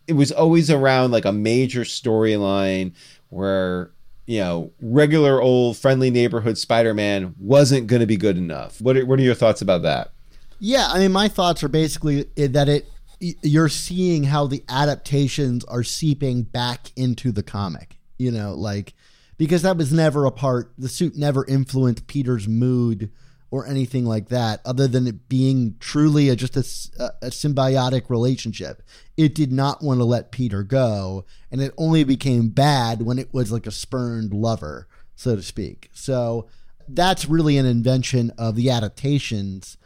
it was always around like a major storyline where you know regular old friendly neighborhood Spider-Man wasn't going to be good enough. What are, what are your thoughts about that?
Yeah, I mean, my thoughts are basically eh, that it you're seeing how the adaptations are seeping back into the comic. You know, like because that was never a part. The suit never influenced Peter's mood or anything like that, other than it being truly a, just a symbiotic relationship. It did not want to let Peter go, and it only became bad when it was like a spurned lover, so to speak. So that's really an invention of the adaptations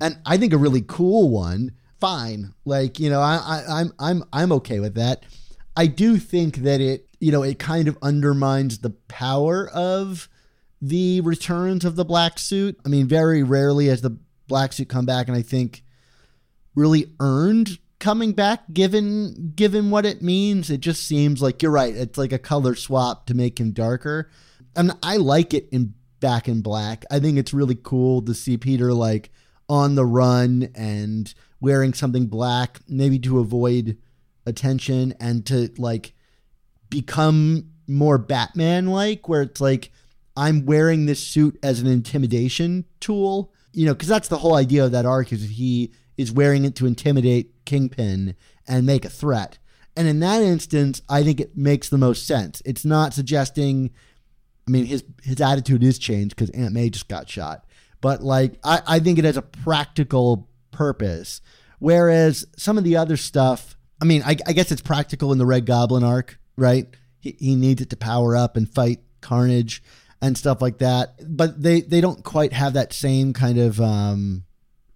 and I think a really cool one. Fine, like you know, I, I, I'm I'm I'm okay with that. I do think that it you know it kind of undermines the power of the returns of the black suit. I mean, very rarely has the black suit come back, and I think really earned coming back given given what it means. It just seems like you're right. It's like a color swap to make him darker. And I like it in back in black. I think it's really cool to see Peter like on the run and wearing something black, maybe to avoid attention and to like become more Batman like, where it's like, I'm wearing this suit as an intimidation tool, you know, because that's the whole idea of that arc is he is wearing it to intimidate Kingpin and make a threat. And in that instance, I think it makes the most sense. It's not suggesting, I mean, his his attitude is changed because Aunt May just got shot, but like I, I think it has a practical purpose. Whereas some of the other stuff, I mean, I, I guess it's practical in the Red Goblin arc, right? He, he needs it to power up and fight Carnage and stuff like that. But they, they don't quite have that same kind of um,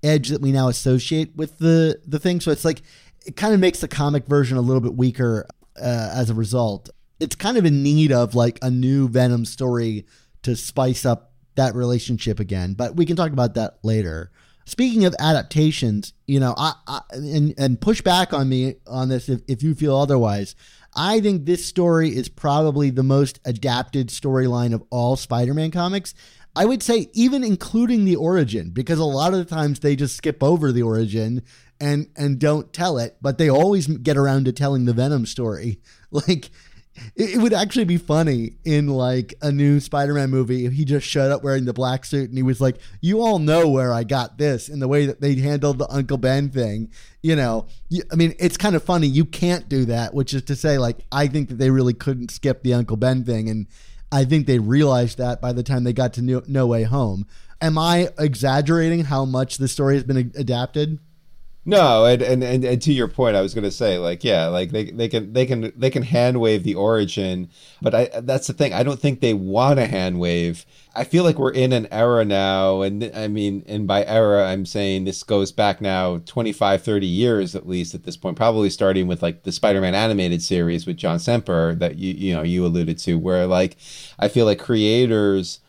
edge that we now associate with the, the thing. So it's like, it kind of makes the comic version a little bit weaker uh, as a result. It's kind of in need of like a new Venom story to spice up that relationship again. But we can talk about that later. Speaking of adaptations, you know, I, I and and push back on me on this if, if you feel otherwise. I think this story is probably the most adapted storyline of all Spider-Man comics. I would say even including the origin because a lot of the times they just skip over the origin and and don't tell it, but they always get around to telling the Venom story. Like it, would actually be funny in like a new Spider-Man movie if he just showed up wearing the black suit and he was like, "You all know where I got this," in the way that they handled the Uncle Ben thing. You know, I mean, it's kind of funny. You can't do that, which is to say, like, I think that they really couldn't skip the Uncle Ben thing, and I think they realized that by the time they got to No, no Way Home. Am I exaggerating how much the story has been adapted?
No, and, and, and, to your point, I was going to say, like, yeah, like they, they can they can they can hand wave the origin, but I that's the thing. I don't think they want to hand wave. I feel like we're in an era now, and I mean, and by era, I'm saying this goes back now 25, 30 years at least at this point, probably starting with like the Spider-Man animated series with John Semper that you you know you alluded to, where like I feel like creators,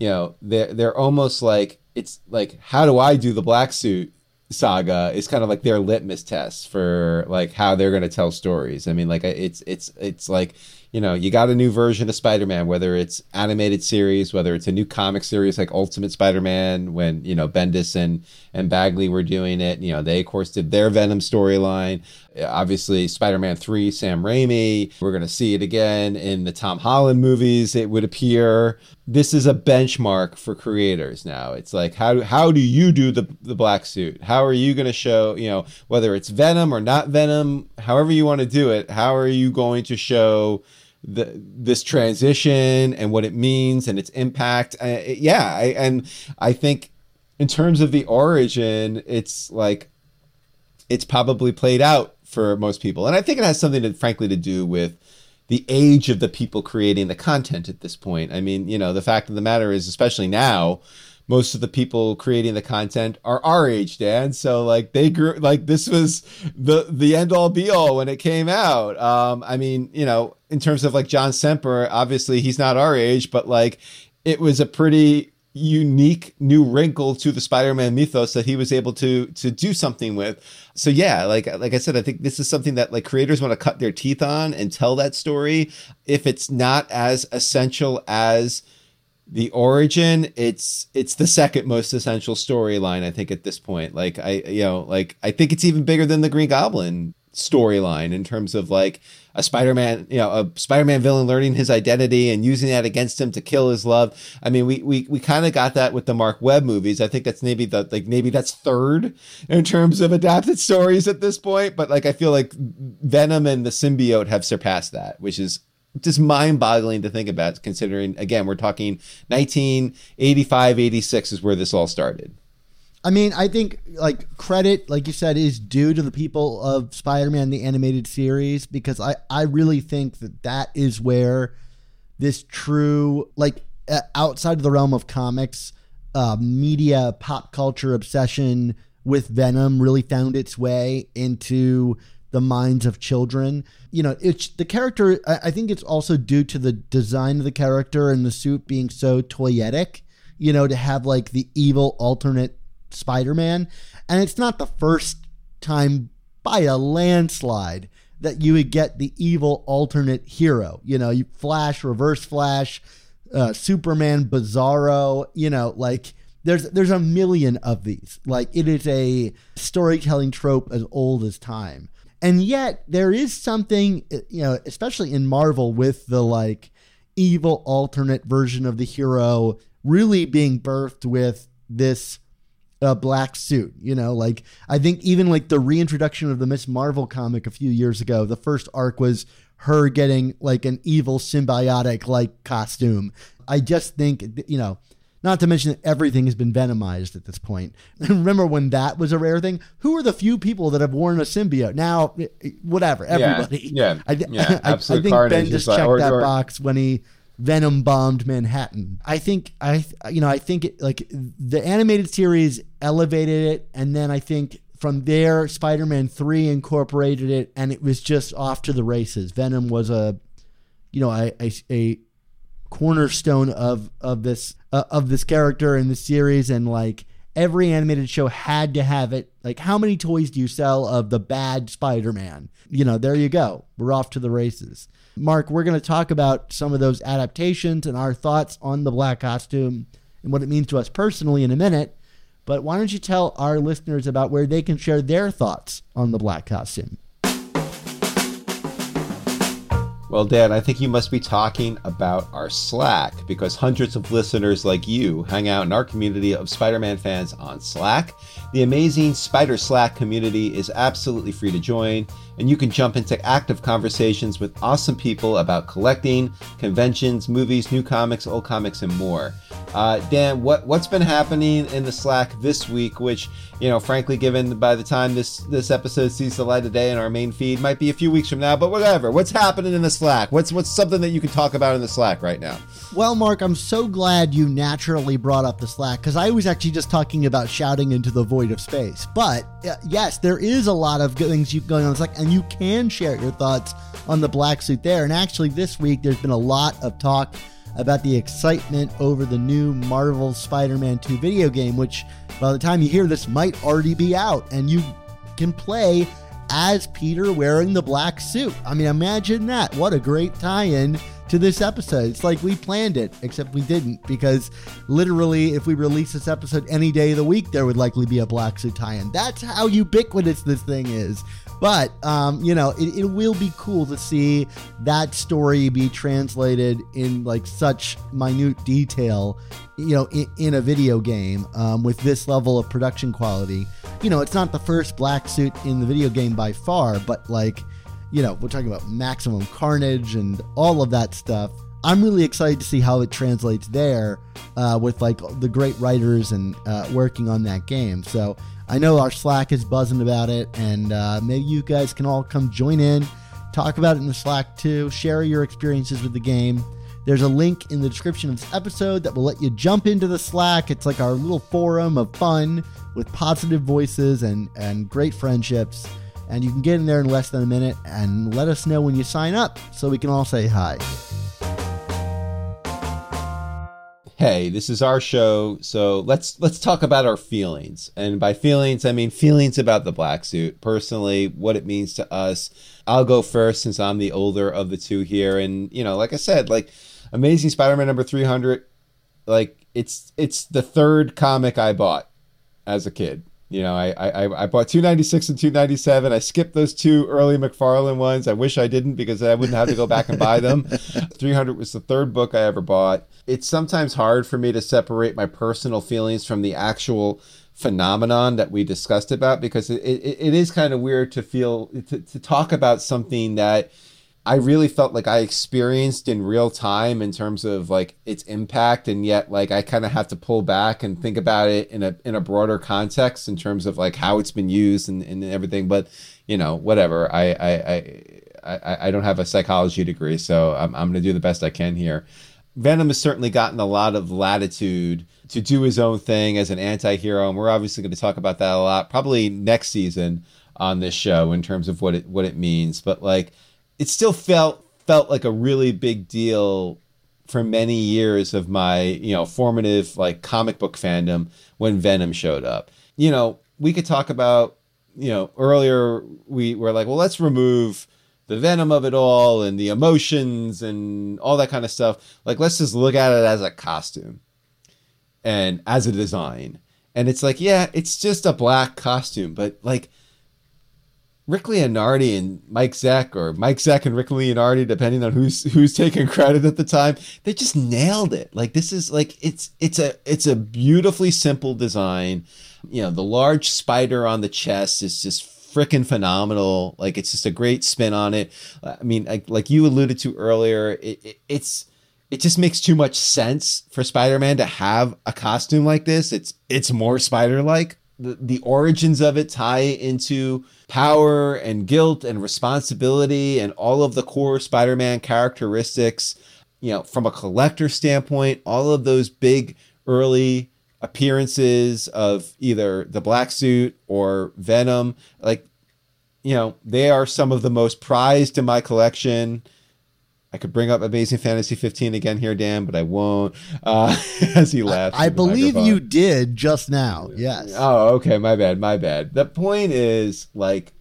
you know, they're they're almost like it's like how do I do the black suit saga is kind of like their litmus test for like how they're going to tell stories. I mean, like it's it's it's like you know you got a new version of Spider-Man, whether it's animated series, whether it's a new comic series like Ultimate Spider-Man, when you know Bendis and and Bagley were doing it. You know they of course did their Venom storyline. Obviously, Spider-Man Three, Sam Raimi. We're going to see it again in the Tom Holland movies. It would appear this is a benchmark for creators now. It's like how how do you do the the black suit? How are you going to show, you know, whether it's Venom or not Venom, however you want to do it, how are you going to show the this transition and what it means and its impact? Uh, yeah, I, and I think in terms of the origin, it's like it's probably played out for most people. And I think it has something to frankly to do with the age of the people creating the content at this point. I mean, you know, the fact of the matter is, especially now, most of the people creating the content are our age, Dan. So like they grew like this was the the end all be all when it came out. Um, I mean, you know, in terms of like John Semper, obviously he's not our age, but like it was a pretty unique new wrinkle to the Spider-Man mythos that he was able to to do something with. So yeah, like like I said, I think this is something that like creators want to cut their teeth on and tell that story. If it's not as essential as the origin, it's it's the second most essential storyline I think at this point. Like I you know, like I think it's even bigger than the Green Goblin storyline in terms of like a Spider-Man, you know, a Spider-Man villain learning his identity and using that against him to kill his love. I mean, we we we kind of got that with the Marc Webb movies. I think that's maybe the like maybe that's third in terms of adapted stories at this point. But like I feel like Venom and the symbiote have surpassed that, which is just mind-boggling to think about considering again we're talking 1985 86 is where this all started
I mean, I think like credit, like you said, is due to the people of Spider-Man the animated series because I I really think that that is where this true like uh, outside of the realm of comics, uh, media, pop culture obsession with Venom really found its way into the minds of children. You know, it's the character. I, I think it's also due to the design of the character and the suit being so toyetic. You know, to have like the evil alternate Spider-Man, and it's not the first time by a landslide that you would get the evil alternate hero. You know, you Flash, Reverse Flash, uh, Superman Bizarro. You know, like there's there's a million of these. Like it is a storytelling trope as old as time. And yet there is something, you know, especially in Marvel with the like evil alternate version of the hero really being birthed with this uh, black suit. You know, like I think even like the reintroduction of the Miss Marvel comic a few years ago, the first arc was her getting like an evil symbiotic like costume. I just think, you know, not to mention that everything has been venomized at this point. Remember when that was a rare thing? Who are the few people that have worn a symbiote? Now, whatever, everybody.
yeah,
I, th-
yeah,
I, I think
carnage
Ben just
like-
checked
or-
that
or-
box when he venom bombed Manhattan. I think I, you know, I think it like the animated series elevated it, and then I think from there, Spider-Man Three incorporated it, and it was just off to the races. Venom was a, you know, a a, cornerstone of of this uh, of this character in the series and like every animated show had to have it like how many toys do you sell of the bad spider-man you know there you go we're off to the races mark we're going to talk about some of those adaptations and our thoughts on the black costume and what it means to us personally in a minute but why don't you tell our listeners about where they can share their thoughts on the black costume
Well, Dan, I think you must be talking about our Slack because hundreds of listeners like you hang out in our community of Spider Man fans on Slack. The amazing Spider Slack community is absolutely free to join, and you can jump into active conversations with awesome people about collecting, conventions, movies, new comics, old comics, and more. Uh, Dan, what what's been happening in the Slack this week? Which, you know, frankly, given by the time this this episode sees the light of day in our main feed, might be a few weeks from now. But whatever. What's happening in the Slack? What's what's something that you can talk about in the Slack right now?
Well, Mark, I'm so glad you naturally brought up the Slack because I was actually just talking about shouting into the void of space. But uh, yes, there is a lot of good things going on in Slack, and you can share your thoughts on the black suit there. And actually, this week there's been a lot of talk about the excitement over the new Marvel Spider-Man 2 video game, which by the time you hear this might already be out, and you can play as Peter wearing the black suit. I mean, imagine that. What a great tie in to this episode. It's like we planned it, except we didn't, because literally, if we release this episode any day of the week, there would likely be a black suit tie in. That's how ubiquitous this thing is. But, um, you know, it, it will be cool to see that story be translated in like such minute detail, you know, in, in a video game um, with this level of production quality. You know, it's not the first black suit in the video game by far, but like, you know, we're talking about maximum carnage and all of that stuff. I'm really excited to see how it translates there uh, with like the great writers and uh, working on that game. So I know our Slack is buzzing about it, and uh, maybe you guys can all come join in, talk about it in the Slack too, share your experiences with the game. There's a link in the description of this episode that will let you jump into the Slack. It's like our little forum of fun with positive voices and, and great friendships. And you can get in there in less than a minute and let us know when you sign up so we can all say hi.
Hey, this is our show, so let's let's talk about our feelings. And by feelings, I mean feelings about the black suit. Personally, what it means to us. I'll go first since I'm the older of the two here. And you know, like I said, like Amazing Spider-Man number 300, like it's it's the third comic I bought as a kid. You know, I I, I bought 296 and 297. I skipped those two early McFarlane ones. I wish I didn't because I wouldn't have to go back and buy them. 300 was the third book I ever bought. It's sometimes hard for me to separate my personal feelings from the actual phenomenon that we discussed about because it, it, it is kind of weird to feel to, to talk about something that I really felt like I experienced in real time in terms of like its impact, and yet like I kind of have to pull back and think about it in a in a broader context in terms of like how it's been used and, and everything. But you know, whatever. I I, I I I don't have a psychology degree, so I'm I'm gonna do the best I can here. Venom has certainly gotten a lot of latitude to do his own thing as an anti-hero, and we're obviously going to talk about that a lot, probably next season on this show in terms of what it what it means. But like, it still felt felt like a really big deal for many years of my you know formative like comic book fandom when Venom showed up. You know, we could talk about you know earlier we were like, well, let's remove the venom of it all and the emotions and all that kind of stuff. Like, let's just look at it as a costume and as a design. And it's like, yeah, it's just a black costume, but like Rick Leonardi and Mike Zeck, or Mike Zeck and Rick Leonardi, depending on who's who's taking credit at the time, they just nailed it. Like this is like it's it's a it's a beautifully simple design. You know, the large spider on the chest is just freaking phenomenal. Like it's just a great spin on it. I mean, like, like you alluded to earlier, it, it, it's it just makes too much sense for Spider-Man to have a costume like this. It's it's more spider-like. The, origins of it tie into power and guilt and responsibility and all of the core Spider-Man characteristics. You know, from a collector standpoint, all of those big early appearances of either the black suit or Venom, like you know, they are some of the most prized in my collection. I could bring up Amazing Fantasy 15 again here, Dan, but I won't. Uh, as he laughs,
I
the
believe you did just now. Yes.
Oh, okay. My bad. My bad. The point is, like,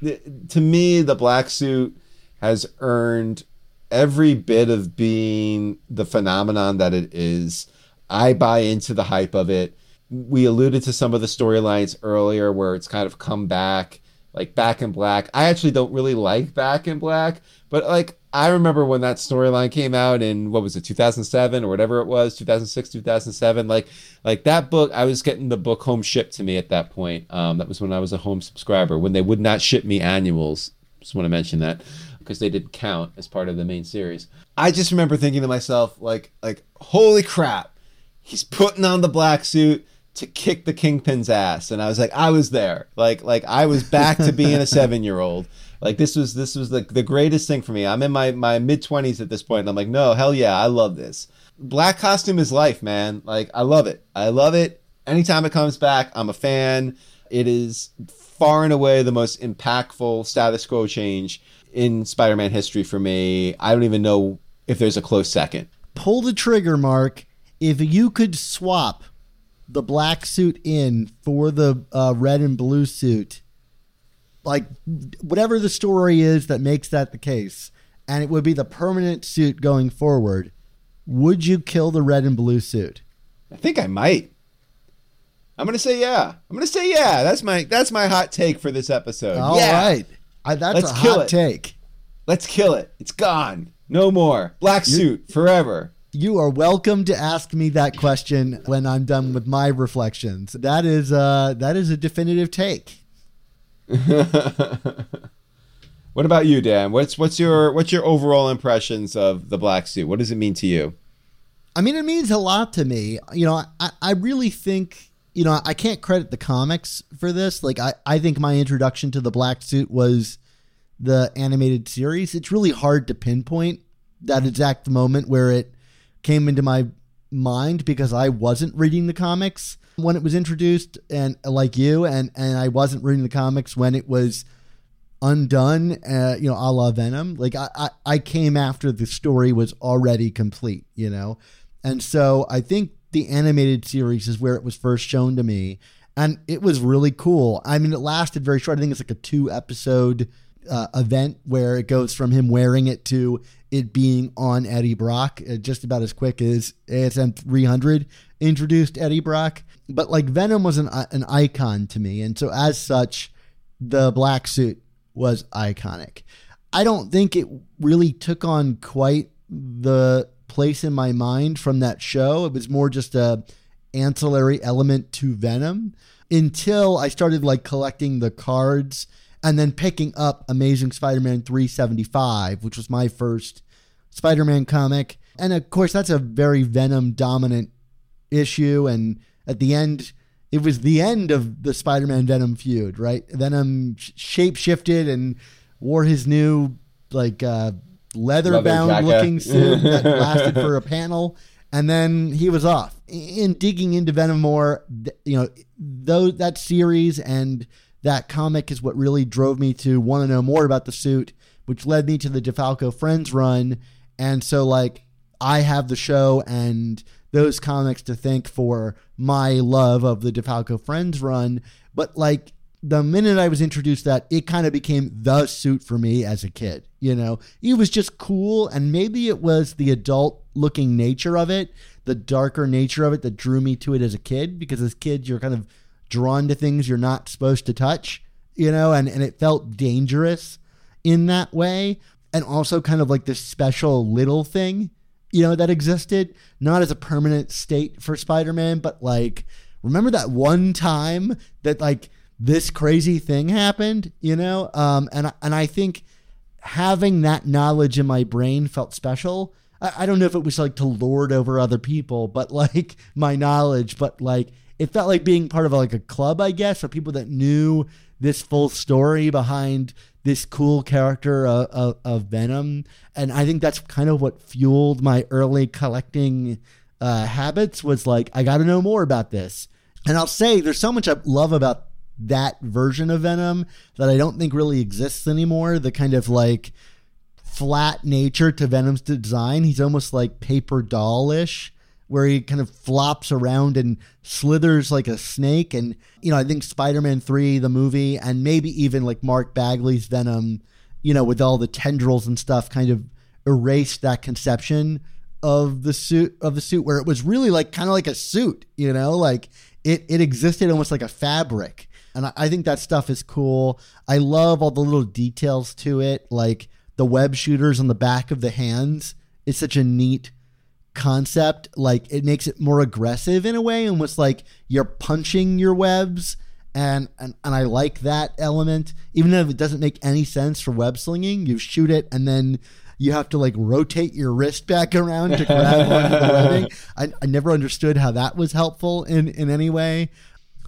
th- to me, the black suit has earned every bit of being the phenomenon that it is. I buy into the hype of it. We alluded to some of the storylines earlier where it's kind of come back, like Back in Black. I actually don't really like Back in Black, but like I remember when that storyline came out in what was it, 2007 or whatever it was, 2006, 2007. Like, like that book, I was getting the book home shipped to me at that point. Um, that was when I was a home subscriber. When they would not ship me annuals, just want to mention that because they didn't count as part of the main series. I just remember thinking to myself, like, like holy crap, he's putting on the black suit to kick the kingpin's ass, and I was like, I was there, like, like I was back to being a seven year old. Like this was this was the the greatest thing for me. I'm in my my mid twenties at this point, and I'm like, no, hell yeah, I love this. Black costume is life, man. Like I love it. I love it. Anytime it comes back, I'm a fan. It is far and away the most impactful status quo change in Spider-Man history for me. I don't even know if there's a close second.
Pull the trigger, Mark. If you could swap the black suit in for the uh, red and blue suit, like whatever the story is that makes that the case, and it would be the permanent suit going forward, would you kill the red and blue suit?
I think I might. I'm gonna say yeah. I'm gonna say yeah. That's my that's my hot take for this episode.
All
yeah.
right, I, that's
Let's
a
kill
hot
it.
take.
Let's kill it. It's gone. No more. Black suit forever.
You are welcome to ask me that question when I'm done with my reflections. That is uh that is a definitive take.
What about you, Dan? What's what's your what's your overall impressions of the black suit? What does it mean to you?
I mean, it means a lot to me. You know, I, I really think, you know, I can't credit the comics for this. Like, I, I think my introduction to the black suit was the animated series. It's really hard to pinpoint that exact moment where it came into my mind because I wasn't reading the comics when it was introduced, and like you, and, and I wasn't reading the comics when it was undone, uh, you know, a la Venom. Like I, I, I came after the story was already complete, you know, and so I think the animated series is where it was first shown to me, and it was really cool. I mean, it lasted very short. I think it's like a two episode uh, event where it goes from him wearing it to it being on Eddie Brock, uh, just about as quick as ASM 300 introduced Eddie Brock. But like Venom was an an icon to me, and so as such, the black suit was iconic. I don't think it really took on quite the place in my mind from that show. It was more just a ancillary element to Venom until I started like collecting the cards and then picking up Amazing Spider-Man 375, which was my first Spider-Man comic. And of course, that's a very Venom dominant issue and at the end it was the end of the Spider-Man Venom feud, right? Venom shape shifted and wore his new like uh, leather bound looking suit that lasted for a panel, and then he was off. In digging into Venom more, you know, though that series and that comic is what really drove me to want to know more about the suit, which led me to the DeFalco Frenz run, and so like I have the show and those comics to thank for my love of the DeFalco Frenz run. But like the minute I was introduced to that, it kind of became the suit for me as a kid. You know, it was just cool, and maybe it was the adult looking nature of it, the darker nature of it that drew me to it as a kid. Because as kids, you're kind of drawn to things you're not supposed to touch, you know, and, and it felt dangerous in that way. And also kind of like this special little thing, you know, that existed, not as a permanent state for Spider Man, but like, remember that one time that like this crazy thing happened, you know? Um, and, and I think having that knowledge in my brain felt special. I, I don't know if it was like to lord over other people, but like my knowledge, but like it felt like being part of like a club, I guess, for people that knew this full story behind this cool character of, of, of Venom. And I think that's kind of what fueled my early collecting uh, habits was like, I got to know more about this. And I'll say there's so much I love about that version of Venom that I don't think really exists anymore. The kind of like flat nature to Venom's design. He's almost like paper doll-ish where he kind of flops around and slithers like a snake. And, you know, I think Spider Man 3, the movie, and maybe even like Mark Bagley's Venom, you know, with all the tendrils and stuff, kind of erased that conception of the suit of the suit where it was really like kind of like a suit, you know, like it, it existed almost like a fabric. And I, I think that stuff is cool. I love all the little details to it, like the web shooters on the back of the hands. It's such a neat concept like it makes it more aggressive in a way almost like you're punching your webs and, and and I like that element. Even if it doesn't make any sense for web slinging you shoot it and then you have to like rotate your wrist back around to grab onto the webbing. I, I never understood how that was helpful in in any way.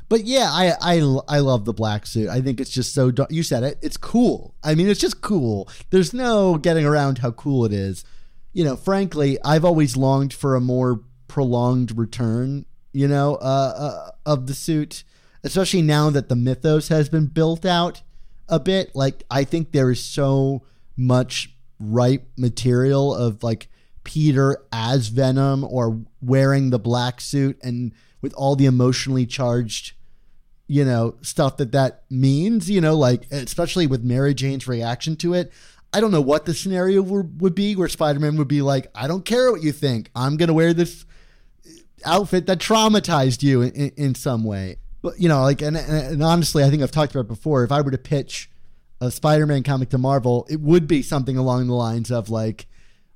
But yeah I, I I love the black suit. I think it's just so you said it it's cool. I mean it's just cool. There's no getting around how cool it is you know, frankly, I've always longed for a more prolonged return, you know, uh, uh, of the suit, especially now that the mythos has been built out a bit. Like, I think there is so much ripe material of like Peter as Venom or wearing the black suit and with all the emotionally charged you know stuff that that means you know like especially with mary jane's reaction to it I don't know what the scenario would be where Spider Man would be like, I don't care what you think. I'm going to wear this outfit that traumatized you in, in, some way. But, you know, like, and, and honestly, I think I've talked about before. If I were to pitch a Spider Man comic to Marvel, it would be something along the lines of, like,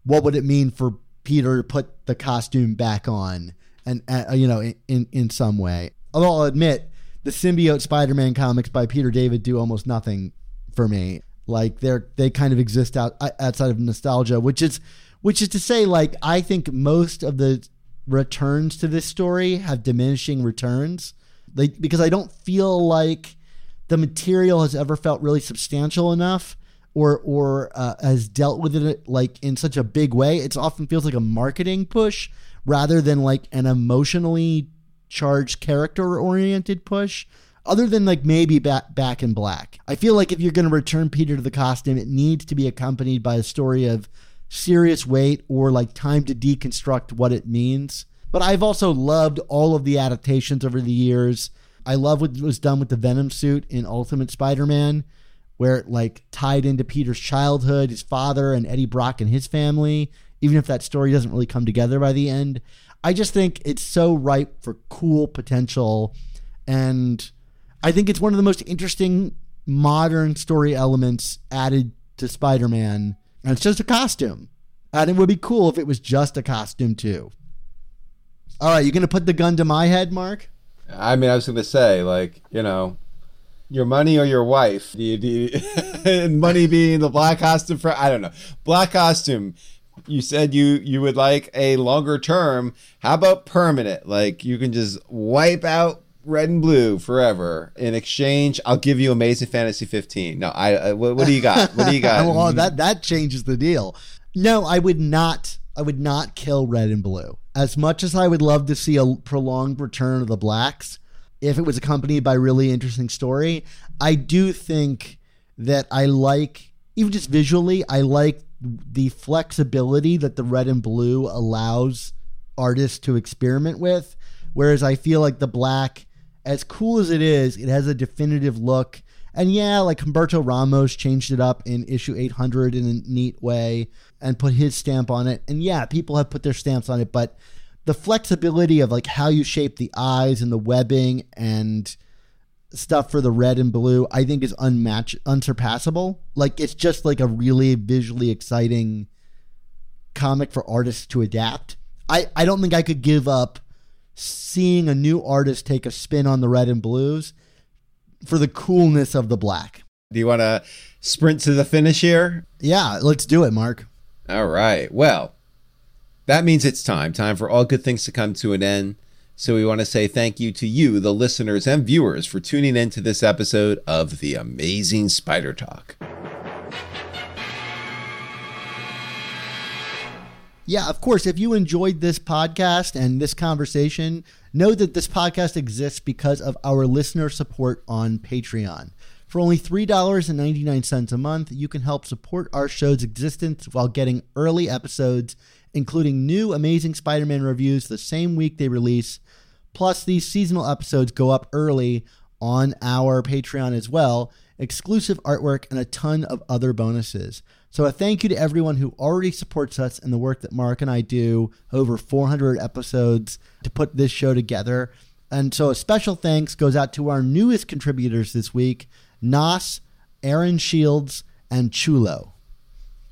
what would it mean for Peter to put the costume back on? And, uh, you know, in, in some way. Although I'll admit, the symbiote Spider Man comics by Peter David do almost nothing for me. Like they're they kind of exist out outside of nostalgia, which is which is to say, like I think most of the returns to this story have diminishing returns. Like because I don't feel like the material has ever felt really substantial enough or or uh, has dealt with it like in such a big way. It often feels like a marketing push rather than like an emotionally charged character oriented push other than like maybe back back in black. I feel like if you're going to return Peter to the costume, it needs to be accompanied by a story of serious weight or like time to deconstruct what it means. But I've also loved all of the adaptations over the years. I love what was done with the Venom suit in Ultimate Spider-Man, where it like tied into Peter's childhood, his father, and Eddie Brock and his family. Even if that story doesn't really come together by the end, I just think it's so ripe for cool potential and I think it's one of the most interesting modern story elements added to Spider Man. And it's just a costume. And it would be cool if it was just a costume, too. All right, you going to put the gun to my head, Mark?
I mean, I was going to say, like, you know, your money or your wife. Do you, do you, money being the black costume for, I don't know. Black costume. You said you you would like a longer term. How about permanent? Like you can just wipe out red and blue forever. In exchange, I'll give you Amazing Fantasy 15. No, I. Uh, what, what, do you got? What do you got?
well, that that changes the deal. No, I would not. I would not kill red and blue. As much as I would love to see a prolonged return of the blacks, if it was accompanied by really interesting story, I do think that I like even just visually. I like the flexibility that the red and blue allows artists to experiment with. Whereas I feel like the black as cool as it is, it has a definitive look. And yeah, like Humberto Ramos changed it up in issue 800 in a neat way and put his stamp on it. And yeah, people have put their stamps on it, but the flexibility of like how you shape the eyes and the webbing and stuff for the red and blue, I think is unmatched, unsurpassable. Like it's just like a really visually exciting comic for artists to adapt. I, I don't think I could give up seeing a new artist take a spin on the red and blues for the coolness of the black.
Do you want to sprint to the finish here?
Yeah, let's do it, Mark.
All right. Well, that means it's time. Time for all good things to come to an end. So we want to say thank you to you, the listeners and viewers, for tuning in to this episode of The Amazing Spider Talk.
Yeah, of course, if you enjoyed this podcast and this conversation, know that this podcast exists because of our listener support on Patreon. For only $3.99 a month, you can help support our show's existence while getting early episodes, including new Amazing Spider Man reviews the same week they release. Plus, these seasonal episodes go up early on our Patreon as well, exclusive artwork, and a ton of other bonuses. So, a thank you to everyone who already supports us and the work that Mark and I do over 400 episodes to put this show together. And so, a special thanks goes out to our newest contributors this week Nas, Aaron Shields, and Chulo.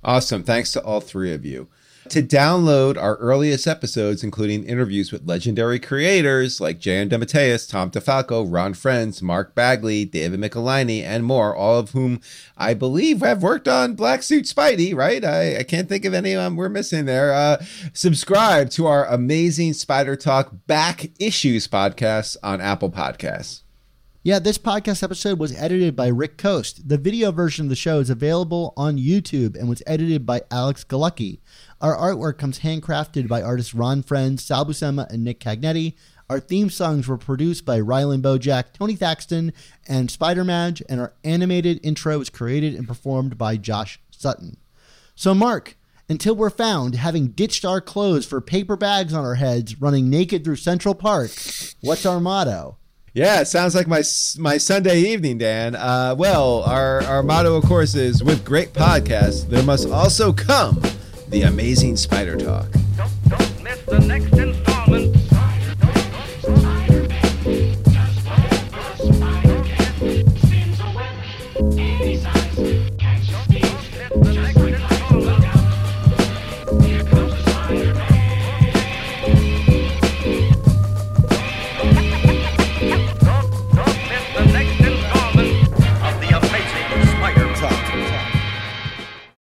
Awesome. Thanks to all three of you. To download our earliest episodes, including interviews with legendary creators like J.M. DeMatteis, Tom DeFalco, Ron Frenz, Mark Bagley, David Michelinie, and more, all of whom I believe have worked on Black Suit Spidey, right? I, I can't think of any um, we're missing there. Uh, subscribe to our amazing Spider Talk back issues podcast on Apple Podcasts.
Yeah, this podcast episode was edited by Rick Coast. The video version of the show is available on YouTube and was edited by Alex Galucki. Our artwork comes handcrafted by artists Ron Frenz, Sal Buscema, and Nick Cagnetti. Our theme songs were produced by Rylan Bojack, Tony Thaxton, and Spider Madge, and our animated intro was created and performed by Josh Sutton. So, Mark, until we're found having ditched our clothes for paper bags on our heads, running naked through Central Park, what's our motto?
Yeah, it sounds like my my Sunday evening, Dan. Uh, well, our our motto, of course, is with great podcasts, there must also come the amazing Spider Talk.
Don't, don't